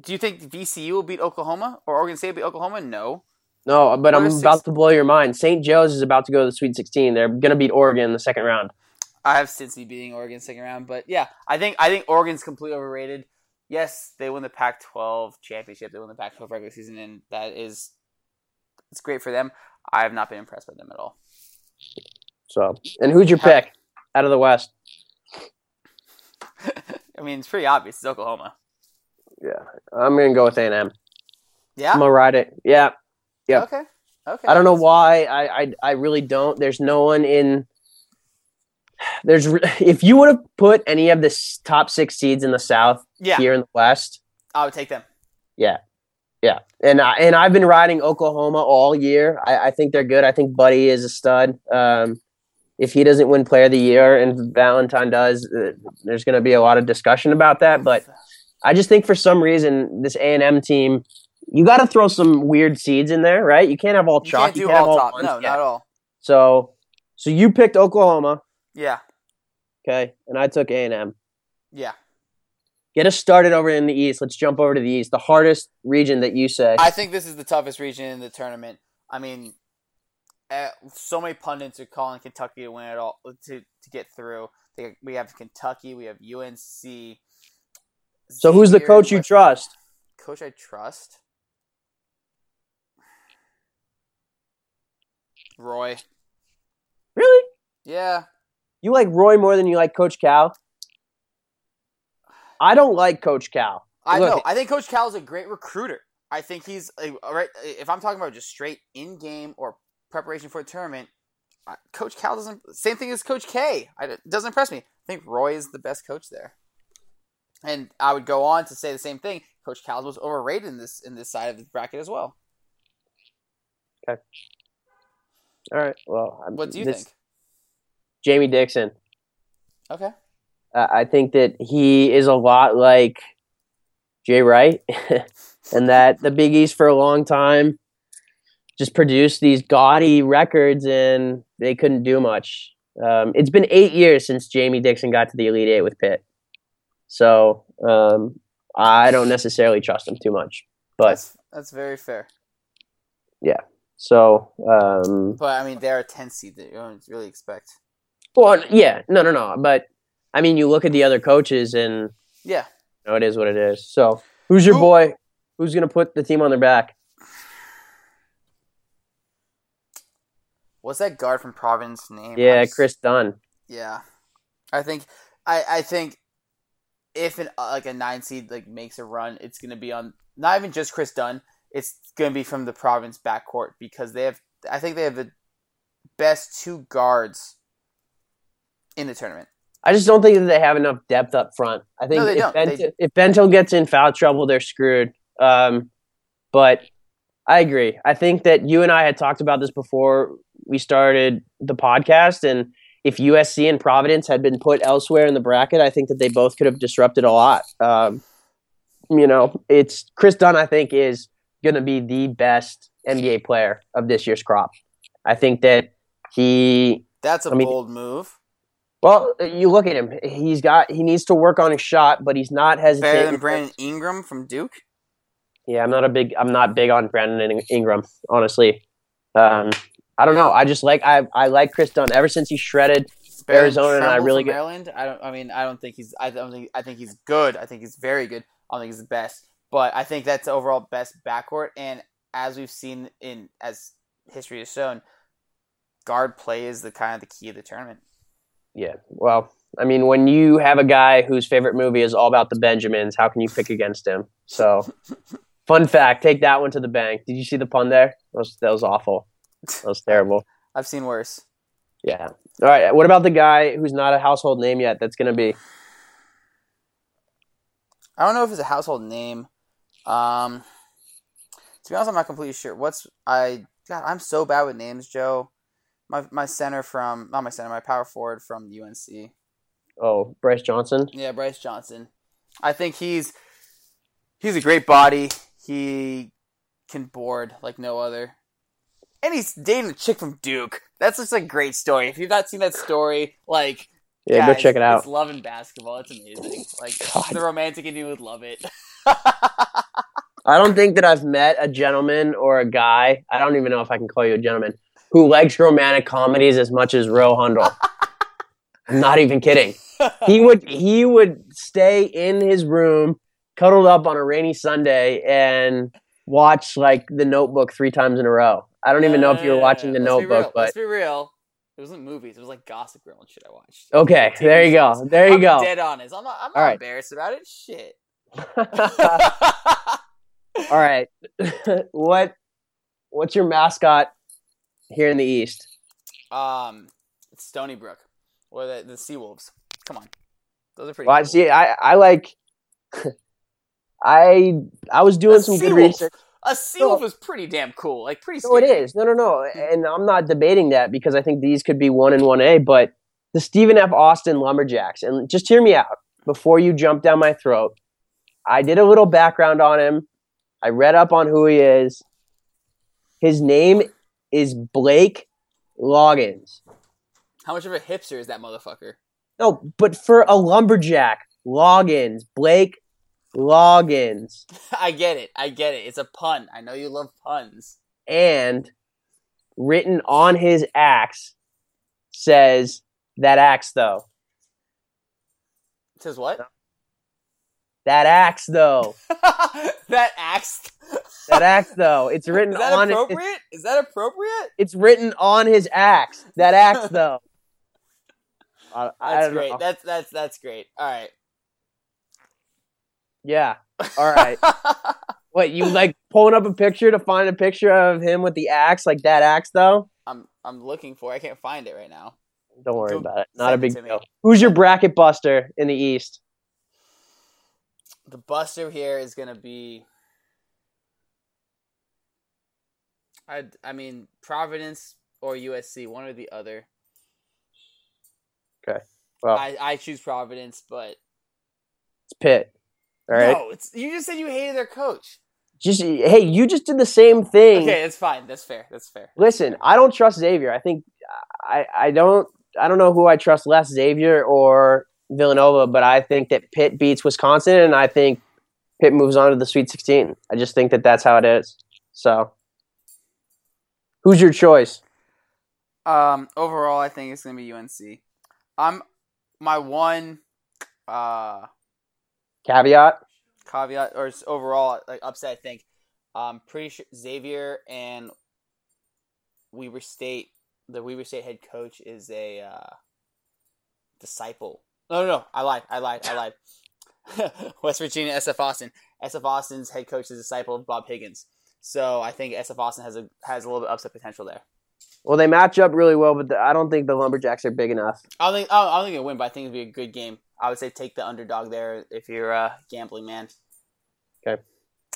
Do you think VCU will beat Oklahoma or Oregon State will beat Oklahoma? No. No, but I'm about to blow your mind. St. Joe's is about to go to the Sweet 16. They're going to beat Oregon in the second round. I have Cincy beating Oregon second round, but yeah, I think I think Oregon's completely overrated. Yes, they won the Pac-12 championship. They won the Pac-12 regular season, and that is it's great for them. I have not been impressed by them at all. So, and who's your pick out of the West? I mean, it's pretty obvious. It's Oklahoma. Yeah, I'm going to go with A&M. Yeah. I'm going to ride it. Yeah, yeah. Okay. Okay. I don't know why. I, I I really don't. There's no one in. There's if you would have put any of the top six seeds in the South Yeah, here in the West, I would take them. yeah, yeah, and I, and I've been riding Oklahoma all year. I, I think they're good. I think Buddy is a stud. Um, if he doesn't win Player of the Year and Valentine does, uh, there's going to be a lot of discussion about that. But I just think for some reason this A and M team, you got to throw some weird seeds in there, right? You can't have all You can't you can't have all top. No, Yeah. not at all. So, so you picked Oklahoma, Yeah, okay, and I took A and M. yeah. Get us started over in the East. Let's jump over to the East, the hardest region that you say. I think this is the toughest region in the tournament. I mean, uh, so many pundits are calling Kentucky to win it all to to get through. They, we have Kentucky, we have UNC. so, who's the coach you trust? Coach I trust. Roy. Really? Yeah. You like Roy more than you like Coach Cal? I don't like Coach Cal. I Look- know. I think Coach Cal is a great recruiter. I think he's a, all right. If I'm talking about just straight in game or preparation for a tournament, uh, Coach Cal doesn't. Same thing as Coach K. I, doesn't impress me. I think Roy is the best coach there. And I would go on to say the same thing. Coach Cal was overrated in this in this side of the bracket as well. Okay. All right. Well, I'm- What do you this- think? Jamie Dixon. Okay. Uh, I think that he is a lot like Jay Wright, and that the Big East for a long time just produced these gaudy records, and they couldn't do much. Um, it's been eight years since Jamie Dixon got to the Elite Eight with Pitt, so um, I don't necessarily trust him too much. But that's that's very fair. Yeah. So, um, But I mean, they're a 10 seed that you don't really expect. well, yeah, no, no, no. But I mean, you look at the other coaches, and Yeah. No, it is what it is. So, who's your Who- boy? Who's gonna put the team on their back? What's that guard from Providence name? Yeah, I'm Kris Dunn. Yeah, I think I I think if an uh, like a nine seed like makes a run, it's gonna be on not even just Kris Dunn. It's gonna be from the Province backcourt because they have. I think they have the best two guards in the tournament. I just don't think that they have enough depth up front. I think No, if. Bentil, They- if Bentil gets in foul trouble, they're screwed. Um, but I agree. I think that you and I had talked about this before we started the podcast, and if USC and Providence had been put elsewhere in the bracket, I think that they both could have disrupted a lot. Um, you know, it's Kris Dunn. I think is going to be the best NBA player of this year's crop. I think that he That's a I mean- bold move. well, you look at him. He's got he needs to work on his shot, but he's not hesitant. Better than Brandon Ingram from Duke. Yeah, I'm not a big I'm not big on Brandon Ingram, honestly. Um, I don't know. I just like I I like Kris Dunn ever since he shredded. Arizona and I really get- Maryland. I don't. I mean, I don't think he's. I don't think. I think he's good. I think he's very good. I don't think he's the best, but I think that's the overall best backcourt. And as we've seen in as history has shown, guard play is the kind of the key of the tournament. Yeah. Well, I mean, when you have a guy whose favorite movie is all about the Benjamins, how can you pick against him? So, fun fact, take that one to the bank. Did you see the pun there? That was, that was awful. That was terrible. I've seen worse. Yeah. All right. What about the guy who's not a household name yet? That's going to be I don't know if it's a household name. Um, to be honest, I'm not completely sure. What's I? God, I'm so bad with names, Joe. My my center from not my center, my power forward from UNC. oh Brice Johnson. Yeah, Brice Johnson. I think he's he's a great body. He can board like no other. And he's dating a chick from Duke. That's just a great story. If you've not seen that story, like Yeah, guys, go check it out. It's love and basketball. It's amazing. Like God. the romantic in you would love it. I don't think that I've met a gentleman or a guy. I don't even know if I can call you a gentleman who likes romantic comedies as much as Ro Hundle. I'm not even kidding. He would he would stay in his room, cuddled up on a rainy Sunday, and watch like The Notebook three times in a row. I don't even know if you were watching The Let's. Notebook, but let's be real. It wasn't movies. It was like Gossip Girl and shit. I watched. okay, TV there you go. There you I'm go. Dead honest. I'm not. I'm not right. embarrassed about it. Shit. All right, what what's your mascot here in the East? Um, it's Stony Brook or the the Seawolves. Come on, those are pretty. Well, I cool. see. I I like. I I was doing A some good Seawolf. research. A Seawolf is pretty damn cool. Like pretty. No, it scary. No, no, no. Hmm. And I'm not debating that because I think these could be one and one A. But the Stephen F. Austin Lumberjacks, and just hear me out before you jump down my throat. I did a little background on him. I read up on who he is. His name is Blake Loggins. How much of a hipster is that motherfucker? No, but for a lumberjack, Loggins, Blake Loggins. I get it. I get it. It's a pun. I know you love puns. And written on his axe says that axe though. It says what? That axe though. that axe. That axe though. It's written Is that on it. appropriate? Is that appropriate? It's written on his axe. That axe though. I, I That's great. know. That's that's that's great. All right. Yeah. All right. What you like pulling up a picture to find a picture of him with the axe, like that axe though? I'm I'm looking for. it. I can't find it right now. Don't worry Go about it. Not a big deal. Who's your bracket buster in the East? The buster here is gonna be. I I mean Providence or USC, one or the other. Okay. Well, I I choose Providence, but it's Pitt. All right. no, it's you just said you hated their coach. Just hey, you just did the same thing. Okay, it's fine. That's fair. That's fair. Listen, I don't trust Xavier. I think I I don't I don't know who I trust less, Xavier or Villanova, but I think that Pitt beats Wisconsin, and I think Pitt moves on to the Sweet 16. I just think that that's how it is. So, who's your choice? Um, overall, I think it's gonna be UNC. I'm my one uh Caveat. caveat or overall like upset. I think um pretty sure Xavier and Weber State, the Weber State head coach is a uh, disciple. No, no, no, I lied. I lied. I lied. West Virginia, SF Austin. SF Austin's head coach is a disciple of Bob Huggins. So I think SF Austin has a has a little bit upset potential there. Well, they match up really well, but the, I don't think the Lumberjacks are big enough. I don't think I don't, I don't think it'll win, but I think it'll be a good game. I would say take the underdog there if you're a gambling man. Okay,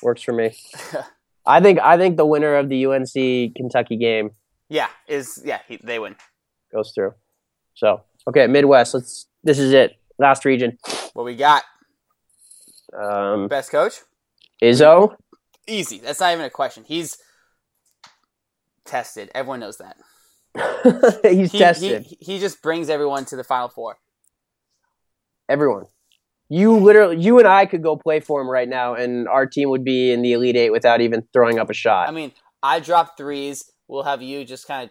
works for me. I think I think the winner of the UNC Kentucky game yeah, is yeah he, they win. goes through. So, okay, Midwest. Let's. This is it. Last region. What we got? Um, Best coach? Izzo. Easy. That's not even a question. He's tested. Everyone knows that. He's He, tested. He, he just brings everyone to the final four. Everyone. You literally, you and I could go play for him right now, and our team would be in the Elite Eight without even throwing up a shot. I mean, I drop threes. We'll have you just kind of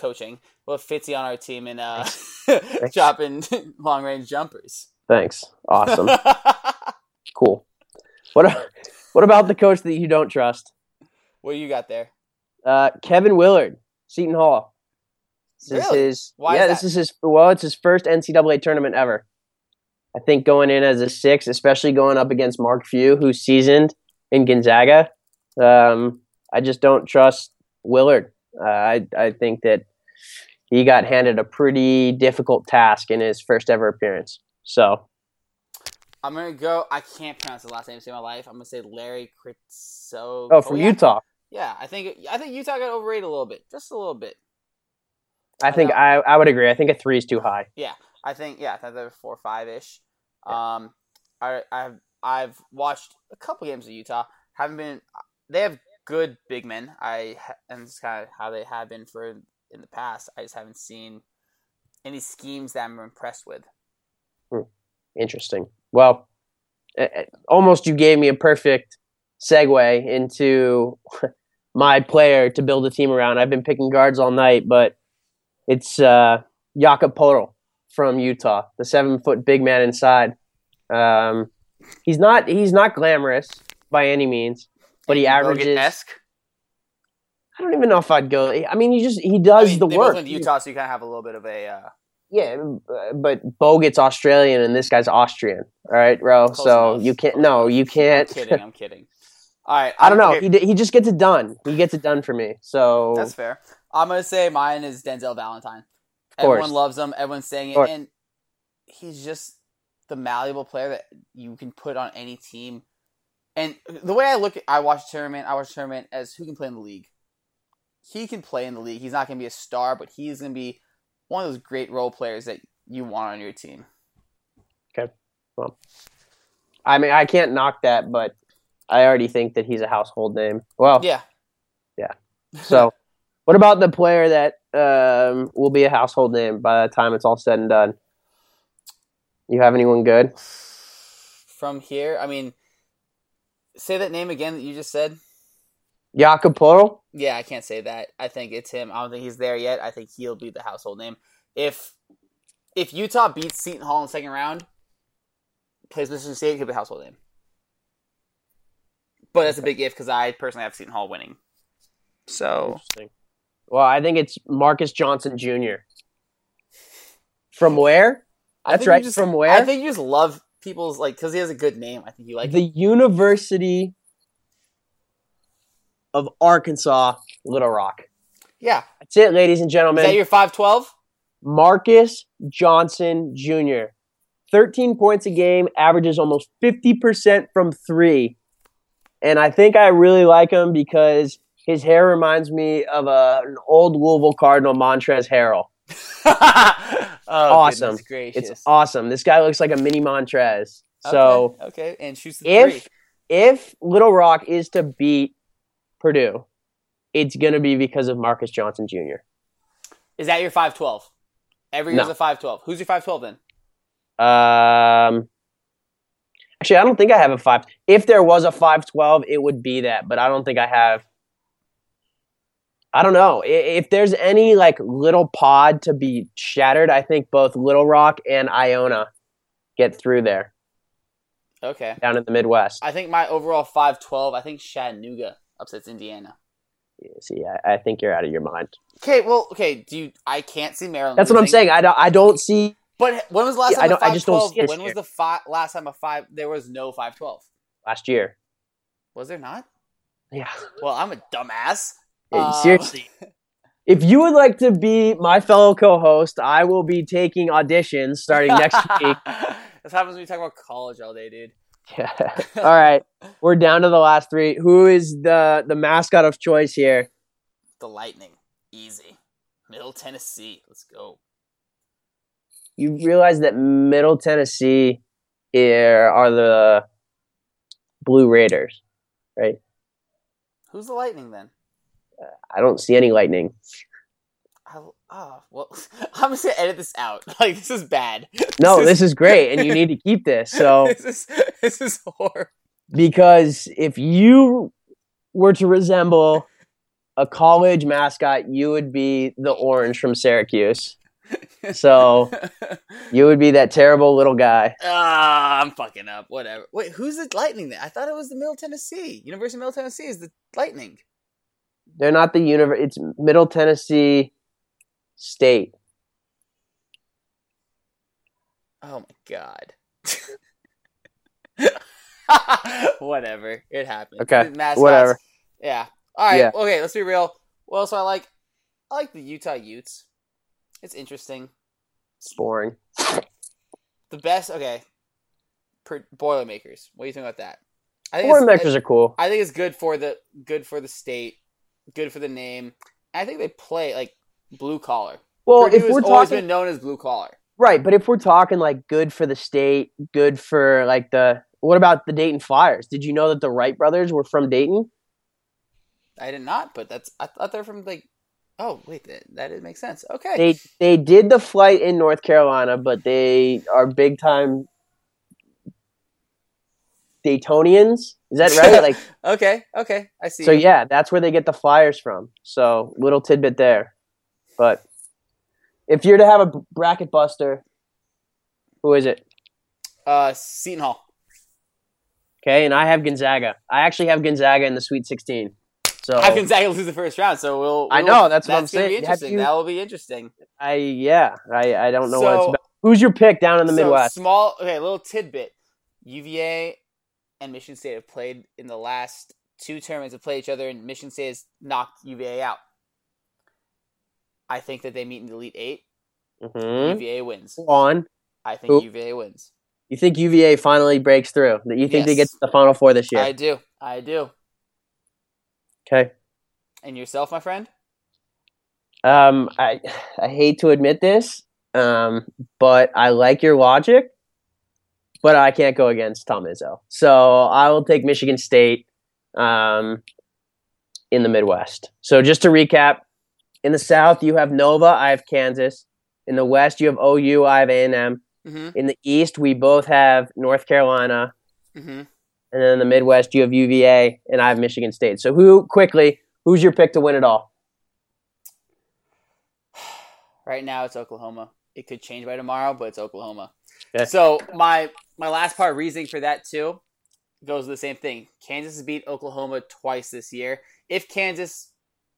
coaching. We'll have Fitzy on our team and uh, dropping long range jumpers. Thanks. Awesome. cool. What? What about the coach that you don't trust? what do you got there? Uh, Kevin Willard, Seton Hall. This Really? is his. Why is yeah, that? this is his. Well, it's his first NCAA tournament ever. I think going in as a six, especially going up against Mark Few, who's seasoned in Gonzaga. Um, I just don't trust Willard. Uh, I I think that he got handed a pretty difficult task in his first ever appearance. So I'm gonna go. I can't pronounce the last name to save my life. I'm gonna say Larry Kritso. oh, from yeah. Utah, Yeah, I think I think Utah got overrated a little bit, just a little bit. I think know. I, I would agree. I think a three is too high. I think yeah, I think they're four or five ish. Um, I I've I've watched a couple games of Utah. Haven't been. They have good big men. I and it's kind of how they have been for in the past. I just haven't seen any schemes that I'm impressed with. Interesting. Well, almost you gave me a perfect segue into my player to build a team around. I've been picking guards all night, but it's uh, Jakob Poeltl from Utah, the seven foot big man inside. Um, he's not he's not glamorous by any means, but he averages. I don't even know if I'd go. I mean, he just he does I mean, the work. both Utah, so you kind of have a little bit of a uh, Yeah, but Bogut's Australian and this guy's Austrian. All right, bro. Close so enough. you can't. No, you can't. I'm kidding. I'm kidding. All right. I don't know. okay, He, he just gets it done. He gets it done for me. So That's fair. I'm gonna say mine is Denzel Valentine. Course. Everyone loves him. Everyone's saying it, and he's just the malleable player that you can put on any team. And the way I look at, I watch tournament. I watch tournament as who can play in the league. He can play in the league. He's not gonna be a star, but he's gonna be one of those great role players that you want on your team. Okay. Well, I mean, I can't knock that, but I already think that he's a household name. Well, yeah, Yeah. so what about the player that um, will be a household name by the time it's all said and done? You have anyone good? From here, I mean, say that name again that you just said. Jacopo? Yeah, I can't say that. I think it's him. I don't think he's there yet. I think he'll be the household name. If if Utah beats Seton Hall in the second round, plays Michigan State, he'll be a household name. But that's a big if because I personally have Seton Hall winning. So Interesting. Well, I think it's Marcus Johnson Jr. From where? I That's right. just- From where? I think you just love people's like because he has a good name. I think you like. the University of Arkansas, Little Rock. yeah, That's it, ladies and is gentlemen. that your five twelve? Marcus Johnson Jr. 13 points a game, averages almost 50% from three. And I think I really like him because his hair reminds me of a, an old Louisville Cardinal, Montrezl Harrell. oh, Awesome. It's awesome. This guy looks like a mini Montrezl. So okay, okay, and shoots the if three. if Little Rock is to beat Purdue, it's going to be because of Marcus Johnson Jr. Is that your five twelve? Every year's No. a five twelve. Who's your five twelve then? Um, actually, I don't think I have a five. If there was a five twelve, it would be that, but I don't think I have. I don't know if there's any like little pod to be shattered. I think both Little Rock and Iona get through there Okay. down in the Midwest. I think my overall five twelve. I think Chattanooga upsets Indiana. See, I, I think you're out of your mind. Okay, well, okay. Do you? I can't see Maryland. That's what I'm saying. I don't. I don't see. But when was the last Yeah, time I a don't- I just don't When was the fi- last time a five? There was no five twelve. Last year. Was there not? Yeah. Well, I'm a dumbass. Um, Seriously. If you would like to be my fellow co-host, I will be taking auditions starting next week. This happens when you talk about college all day, dude. Yeah. All right, we're down to the last three. Who is the the mascot of choice here? The Lightning, easy. Middle Tennessee, let's go. You realize that Middle Tennessee here are the Blue Raiders, right? Who's the Lightning then? I don't see any lightning. I, oh, well, I'm just gonna edit this out. Like this is bad. No, this is great, and you need to keep this. So this is this is horrible. because if you were to resemble a college mascot, you would be the orange from Syracuse. So you would be that terrible little guy. Ah, I'm fucking up. Whatever. Wait, who's the Lightning then? I thought it was the Middle Tennessee. University of Middle Tennessee is the Lightning. They're not the universe. It's Middle Tennessee State. Oh my god. whatever. It happened. Okay, Mascots. whatever. Yeah. All right. Yeah. Okay. Let's be real. Well, so I like, I like the Utah Utes. It's interesting. It's boring. The best. Okay. Per, Boilermakers. What do you think about that? I think it's- vectors are cool. I think it's good for the good for the state, good for the name. I think they play like blue collar. Well, Purdue if we're always talking been known as blue collar. right, but if we're talking like good for the state, good for like the what about the Dayton Flyers? Did you know that the Wright brothers were from Dayton? I did not, but that's I thought they're from like. Oh wait, that that it makes sense. Okay. They they did the flight in North Carolina, but they are big time Daytonians. Is that right? Like okay. Okay. I see. so yeah, that's where they get the Flyers from. So little tidbit there. But if you're to have a bracket buster, who is it? Uh, Seton Hall. Okay, and I have Gonzaga. I actually have Gonzaga in the Sweet 16. So I have Gonzaga lose the first round, so we'll. I we'll- know, that's what I'm saying. Be interesting. you- That will be interesting. I yeah, I I don't know what it's So- about. Who's your pick down in the So, Midwest? Small. Okay, little tidbit. UVA and Michigan State have played in the last two tournaments. Have played each other, and Michigan State has knocked UVA out. I think that they meet in the Elite Eight. Mhm. UVA wins. On. I think Who? UVA wins. You think UVA finally breaks through? That you think they get to the Final Four this year? I do. I do. Okay. And yourself, my friend? Um, I I hate to admit this, um, but I like your logic. But I can't go against Tom Izzo. So I will take Michigan State um, in the Midwest. So just to recap, in the South you have Nova, I have Kansas. In the West you have OU, I have A and M. Mm-hmm. In the East we both have North Carolina, Mm-hmm. and then in the Midwest you have UVA, and I have Michigan State. So who quickly? Who's your pick to win it all? Right now it's Oklahoma. It could change by tomorrow, but it's Oklahoma. Yeah. So my my last part of reasoning for that too goes to the same thing. Kansas has beat Oklahoma twice this year. If Kansas,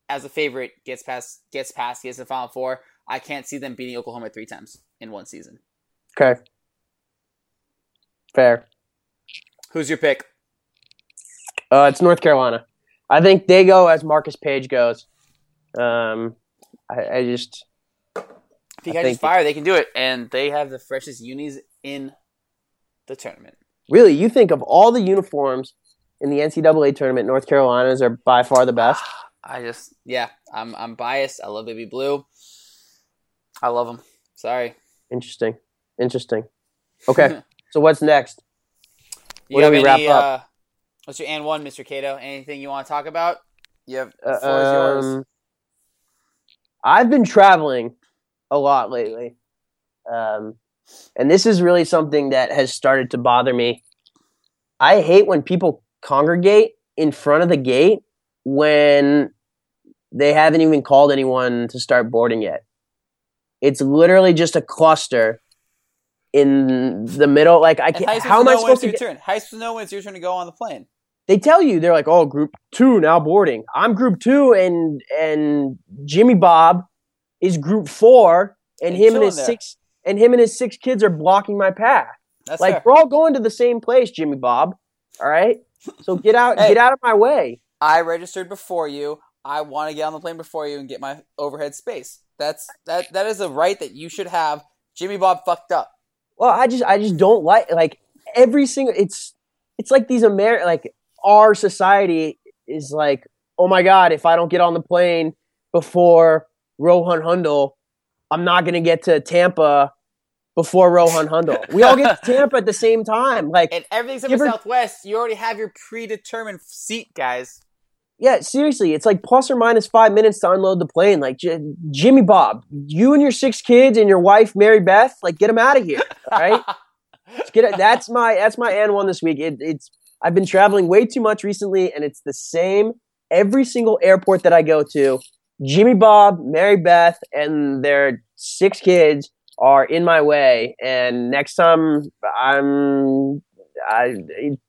as a favorite, gets past gets past gets the Final Four, I can't see them beating Oklahoma three times in one season. Okay, fair. Who's your pick? Uh, it's North Carolina. I think they go as Marcus Paige goes. Um, I, I just If you guys just fire, they can do it, and they have the freshest unis in the tournament. really you think of all the uniforms in the NCAA tournament, North Carolina's are by far the best. I just yeah, I'm I'm biased. I love baby blue. I love them. Sorry. Interesting, interesting. Okay, so what's next? You What do we any, wrap up? Uh, what's your and one, Mr. Cato? Anything you want to talk about? You have the Uh, is yours. um, I've been traveling a lot lately, um, and this is really something that has started to bother me. I hate when people congregate in front of the gate when they haven't even called anyone to start boarding yet. It's literally just a cluster in the middle. Like I can't. how, am I when it's supposed to? your Get, turn? Supposed to know when it's your turn to go on the plane? they tell you they're like, oh, group two now boarding. I'm group two, and and Jimmy Bob is group four, and And him and his there. six and him and his six kids are blocking my path. That's like fair. we're all going to the same place, Jimmy Bob. All right, so get out, Hey. get out of my way. I registered before you. I want to get on the plane before you and get my overhead space. That's that. That is a right that you should have. Jimmy Bob fucked up. Well, I just I just don't like like every single. It's it's like these Amer like our society is like, oh my god, if I don't get on the plane before Rohan Hundle, I'm not gonna get to Tampa before Rohan Hundle. We all get to Tampa at the same time. Like, And everything's in the Southwest. You already have your predetermined seat, guys. yeah, seriously, it's like plus or minus five minutes to unload the plane. Like, J- Jimmy Bob, you and your six kids and your wife Mary Beth, like, get them out of here. Right. Get. That's my that's my and one this week. It, it's I've been traveling way too much recently, and it's the same every single airport that I go to. Jimmy Bob, Mary Beth, and their six kids are in my way. And next time I'm, I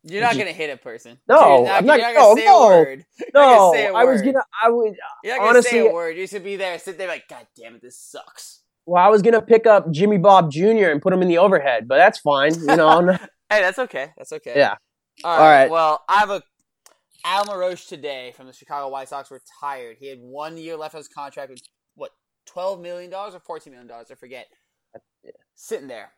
You're not gonna hit a person. No, not, I'm not- not no, gonna say no. a word. No, gonna say a I was gonna I would You're not gonna say a word. You should be there, sit there, like, God damn it, this sucks. well I was gonna pick up Jimmy Bob Jr. and put him in the overhead, but that's fine. You know, Hey, that's okay. That's okay. yeah. All All right. right. Well, I have a Adam LaRoche today from the Chicago White Sox retired. He had one year left on his contract with what twelve million dollars or fourteen million dollars, I forget. Sitting there.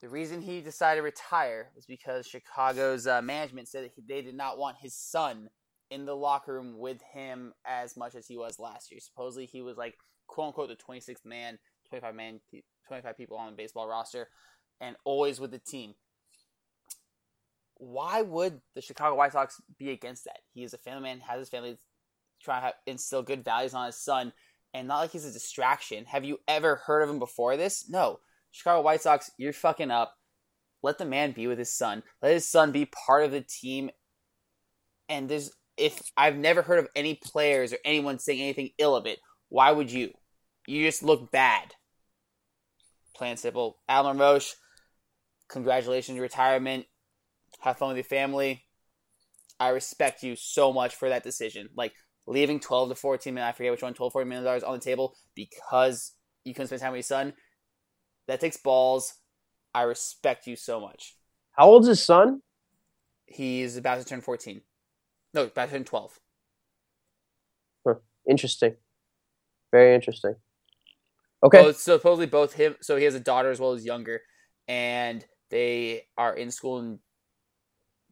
The reason he decided to retire was because Chicago's uh, management said that he, they did not want his son in the locker room with him as much as he was last year. Supposedly, he was like quote unquote the twenty sixth man, twenty five man, twenty five people on the baseball roster, and always with the team why would the Chicago White Sox be against that? He is a family man, has his family, trying to instill good values on his son, and not like he's a distraction. Have you ever heard of him before this? No. Chicago White Sox, you're fucking up. Let the man be with his son. Let his son be part of the team. And there's if I've never heard of any players or anyone saying anything ill of it, why would you? You just look bad. Plain simple. Adam LaRoche, congratulations retirement have fun with your family. I respect you so much for that decision. Like leaving 12 to 14 million, I forget which one, 12, 14 million dollars on the table because you couldn't spend time with your son. That takes balls. I respect you so much. How old's his son? He's about to turn 14. No, about to turn 12. Interesting. Very interesting. Okay. Both, so supposedly both him, so he has a daughter as well as younger, and they are in school and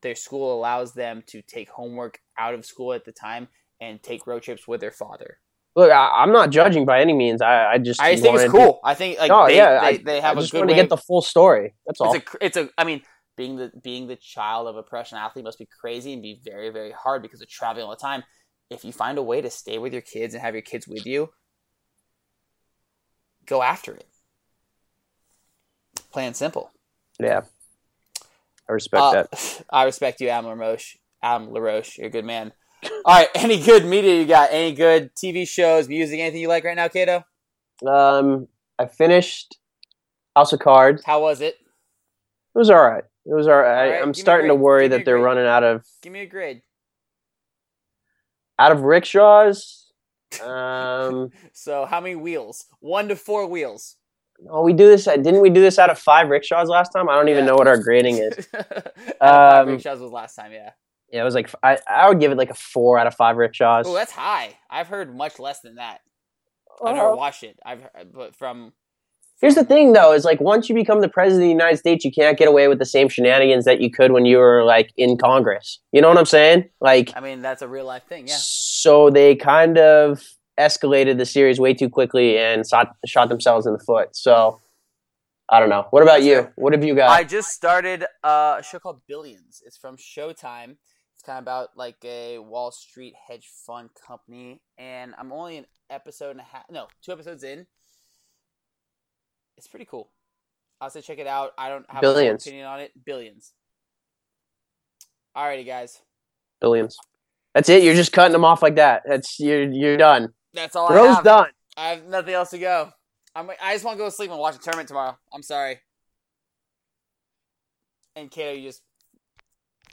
their school allows them to take homework out of school at the time and take road trips with their father. Look, I, I'm not judging by any means. I, I just I just think it's wanted to- cool. I think like No, they, yeah, they, I- they have I a just good to get the full story. That's all. it's a it's a I mean being the being the child of a professional athlete must be crazy and be very very hard because of traveling all the time. If you find a way to stay with your kids and have your kids with you, go after it. Plain and simple. Yeah. I respect Uh, that. I respect you, Adam LaRoche. Adam LaRoche, you're a good man. All right, any good media you got? Any good TV shows, music, anything you like right now, Kato? Um, I finished House of Cards. How was it? It was all right. It was all right. All right, I'm give me a starting to worry Give that they're grade. running out of Give me a grade. out of rickshaws. Um, So, how many wheels? One to four wheels. Oh, we do this. Didn't we do this out of five rickshaws last time? I don't even Yeah. know what our grading is. Five Um, rickshaws was last time, yeah. Yeah, it was like I, I would give it like a four out of five rickshaws. Oh, that's high. I've heard much less than that. I've never Uh, watched it. I've heard, but from Here's the thing, though, is like once you become the president of the United States, you can't get away with the same shenanigans that you could when you were like in Congress. You know what I'm saying? Like, I mean, that's a real life thing. Yeah. so they kind of escalated the series way too quickly and shot, shot themselves in the foot. So I don't know. What about you? What have you got? I just started uh, a show called Billions. It's from Showtime. It's kind of about like a Wall Street hedge fund company, and I'm only an episode and a half. No, two episodes in. It's pretty cool. I'll say check it out. I don't have a full Billions. opinion on it. Billions. Alrighty, guys. Billions. That's it. You're just cutting them off like that. That's you're you're done. That's all I Bro's have. done. I have nothing else to go. I'm, I just want to go to sleep and watch a tournament tomorrow. I'm sorry. And Kato, you just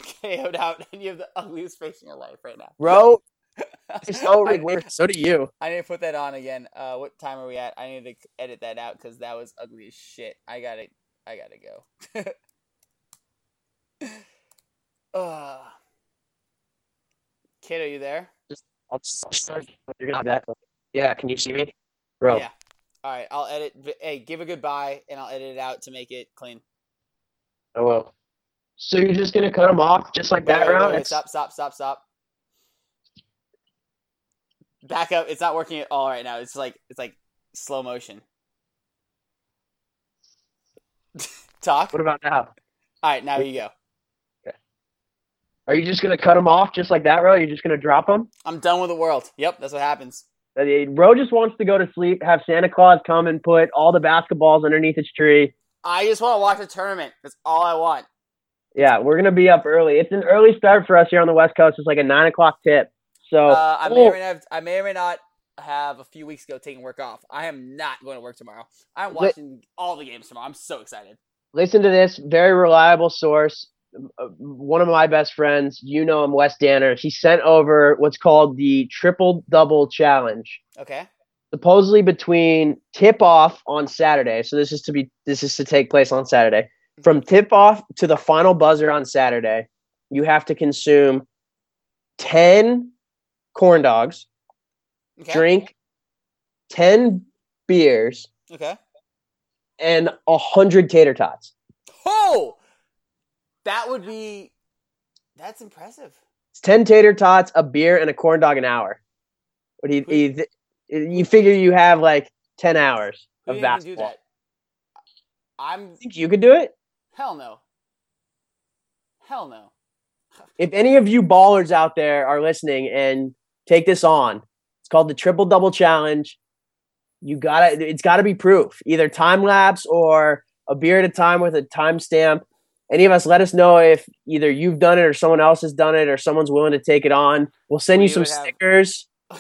KO'd out, and you have the ugliest face in your life right now. Bro, you're so weird. So do you. I need to put that on again. Uh, what time are we at? I need to edit that out because that was ugly as shit. I gotta, I gotta go. uh, kid, are you there? I'll start. You're gonna have that. Yeah. Can you see me, bro? Yeah. All right, I'll edit. Hey, give a goodbye, and I'll edit it out to make it clean. I will. So you're just gonna cut them off just like that Wait, wait, round? wait, wait, stop, stop, stop, stop. Back up. It's not working at all right now. It's like it's like slow motion. Talk. What about now? All right, now you go. Are you just gonna cut them off just like that, bro? You're just gonna drop them? I'm done with the world. Yep, that's what happens. Bro just wants to go to sleep, have Santa Claus come and put all the basketballs underneath his tree. I just want to watch a tournament. That's all I want. Yeah, we're gonna be up early. It's an early start for us here on the West Coast. It's like a nine o'clock tip. So Uh, I may Oh, or may not. Have, I may or may not have a few weeks ago taking work off. I am not going to work tomorrow. I'm watching all the games tomorrow. I'm so excited. listen to this very reliable source. Uh, One of my best friends, you know him, Wes Danner. He sent over what's called the triple double challenge. Okay. supposedly between tip off on Saturday. So this is to be this is to take place on Saturday. From tip off to the final buzzer on Saturday, you have to consume 10 corn dogs, Okay. drink 10 beers, Okay. and a 100 tater tots. Oh, that would be. That's impressive. It's 10 tater tots, a beer, and a corn dog an hour. What do you, you, figure you have like 10 hours of didn't even do basketball. that? I'm Think you could do it? hell no. Hell no. if any of you ballers out there are listening and take this on, it's called the triple double challenge. You gotta, it's gotta be proof, either time lapse or a beer at a time with a timestamp. Any of us, let us know if either you've done it or someone else has done it or someone's willing to take it on. We'll send you some stickers.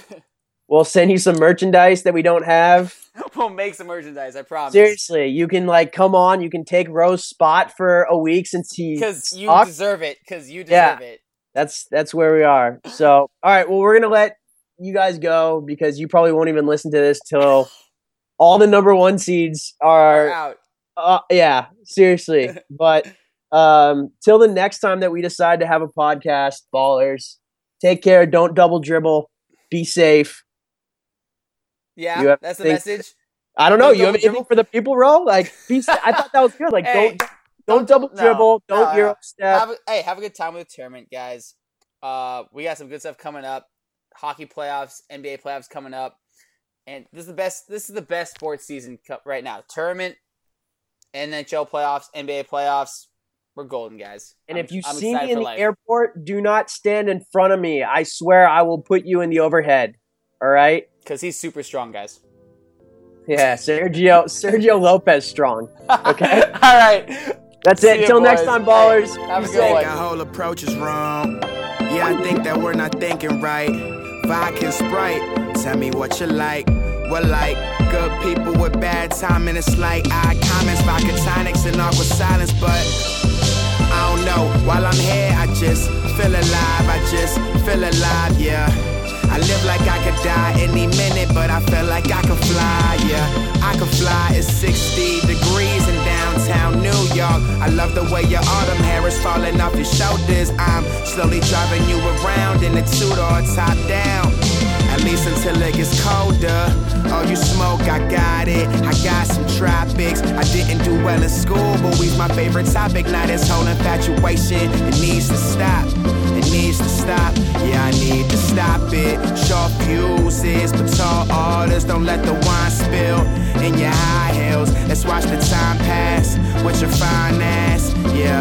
We'll send you some merchandise that we don't have. we'll make some merchandise. I promise. Seriously, you can like come on. You can take Rose's spot for a week since he Because you sucked. deserve it. Because you Yeah. deserve it. that's that's where we are. So, all right, well, we're gonna let you guys go because you probably won't even listen to this till all the number one seeds We're are. out. Uh, yeah, seriously. but um, till the next time that we decide to have a podcast, ballers, take care. Don't double dribble. Be safe. Yeah, that's the message. I don't know. Don't You have anything dribble? for the people, bro? Like, be. I thought that was good. Like, Hey, don't don't double no, dribble. no, Don't no. euro step. Have a, hey, have a good time with the tournament, guys. Uh, we got some good stuff coming up. Hockey playoffs, NBA playoffs coming up, and this is the best. This is the best sports season right now. Tournament, NHL playoffs, NBA playoffs. We're golden, guys. And I'm- if you I'm see me in the life. airport, do not stand in front of me. I swear I will put you in the overhead. All right? because he's super strong, guys. Yeah, Sergio Sergio Lopez strong. Okay. All right. That's See it. ya, Till next time, ballers. Hey, have a good safe. one. Our whole approach is wrong. Yeah, I think that we're not thinking right. Vodka Sprite, tell me what you like. What like good people with bad timing? It's like odd comments, vodka tonics, and awkward silence. But I don't know. While I'm here, I just feel alive. I just feel alive. Yeah. I live like I could die any minute, but I feel like I could fly. Yeah, I could fly. It's 60 degrees in downtown New York. I love the way your autumn hair is falling off your shoulders. I'm slowly driving you around in a two door top down. Least until it gets colder. Oh, you smoke, I got it. I got some tropics. I didn't do well in school, but we's my favorite topic. Now this whole infatuation, it needs to stop. Needs to stop. Yeah, I need to stop it. Short fuses, but tall orders. Don't let the wine spill in your high heels. Let's watch the time pass with your fine ass. Yeah,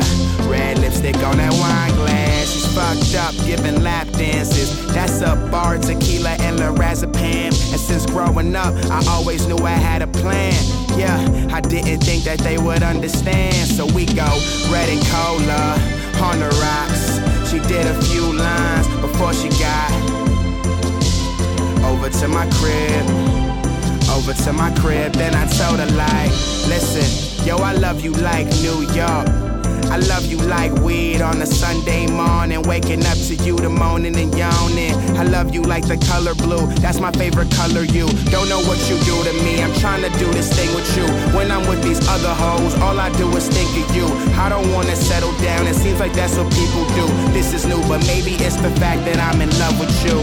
red lipstick on that wine glass. She's fucked up, giving lap dances. That's a bar, tequila, and lorazepam. And since growing up, I always knew I had a plan. Yeah, I didn't think that they would understand. So we go red and cola on the rocks. She did a few lines before she got over to my crib. Over to my crib, then I told her like, listen, yo, I love you like New York. I love you like weed on a Sunday morning, waking up to you the moaning and yawning. I love you like the color blue, that's my favorite color. You don't know what you do to me. I'm trying to do this thing with you. When I'm with these other hoes, all I do is think of you. I don't wanna settle down, it seems like that's what people do. This is new, but maybe it's the fact that I'm in love with you.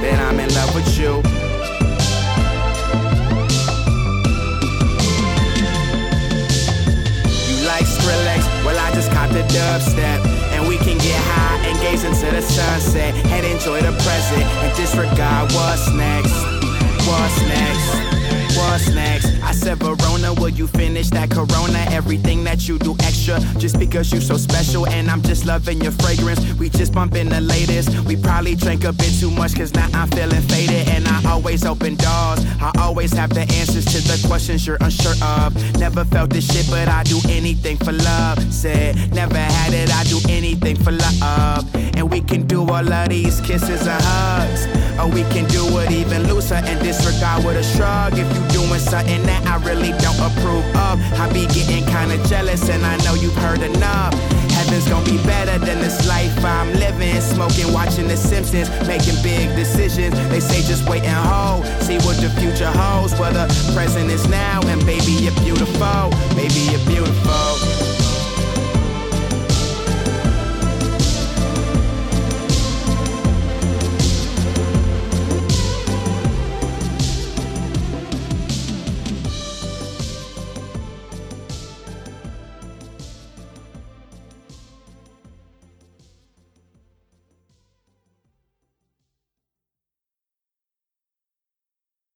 Then I'm in love with. You just caught the dubstep. And we can get high and gaze into the sunset. And enjoy the present and disregard what's next. What's next? What's next? I said, Verona, will you finish that Corona? Everything that you do extra, just because you so special. And I'm just loving your fragrance. We just bumping the latest. We probably drank a bit too much, cause now I'm feeling faded. And I always open doors. I always have the answers to the questions you're unsure of. Never felt this shit, but I do anything for love. Said, never had it, I do anything for love. And we can do all of these kisses and hugs. Or we can do it even looser and disregard with a shrug. If you doing something that I really don't approve of, I be getting kinda jealous, and I know you've heard enough. Heaven's gonna be better than this life I'm living. Smoking, watching The Simpsons, making big decisions. They say just wait and hold, see what the future holds. Well, the present is now, and baby, you're beautiful. Baby, you're beautiful.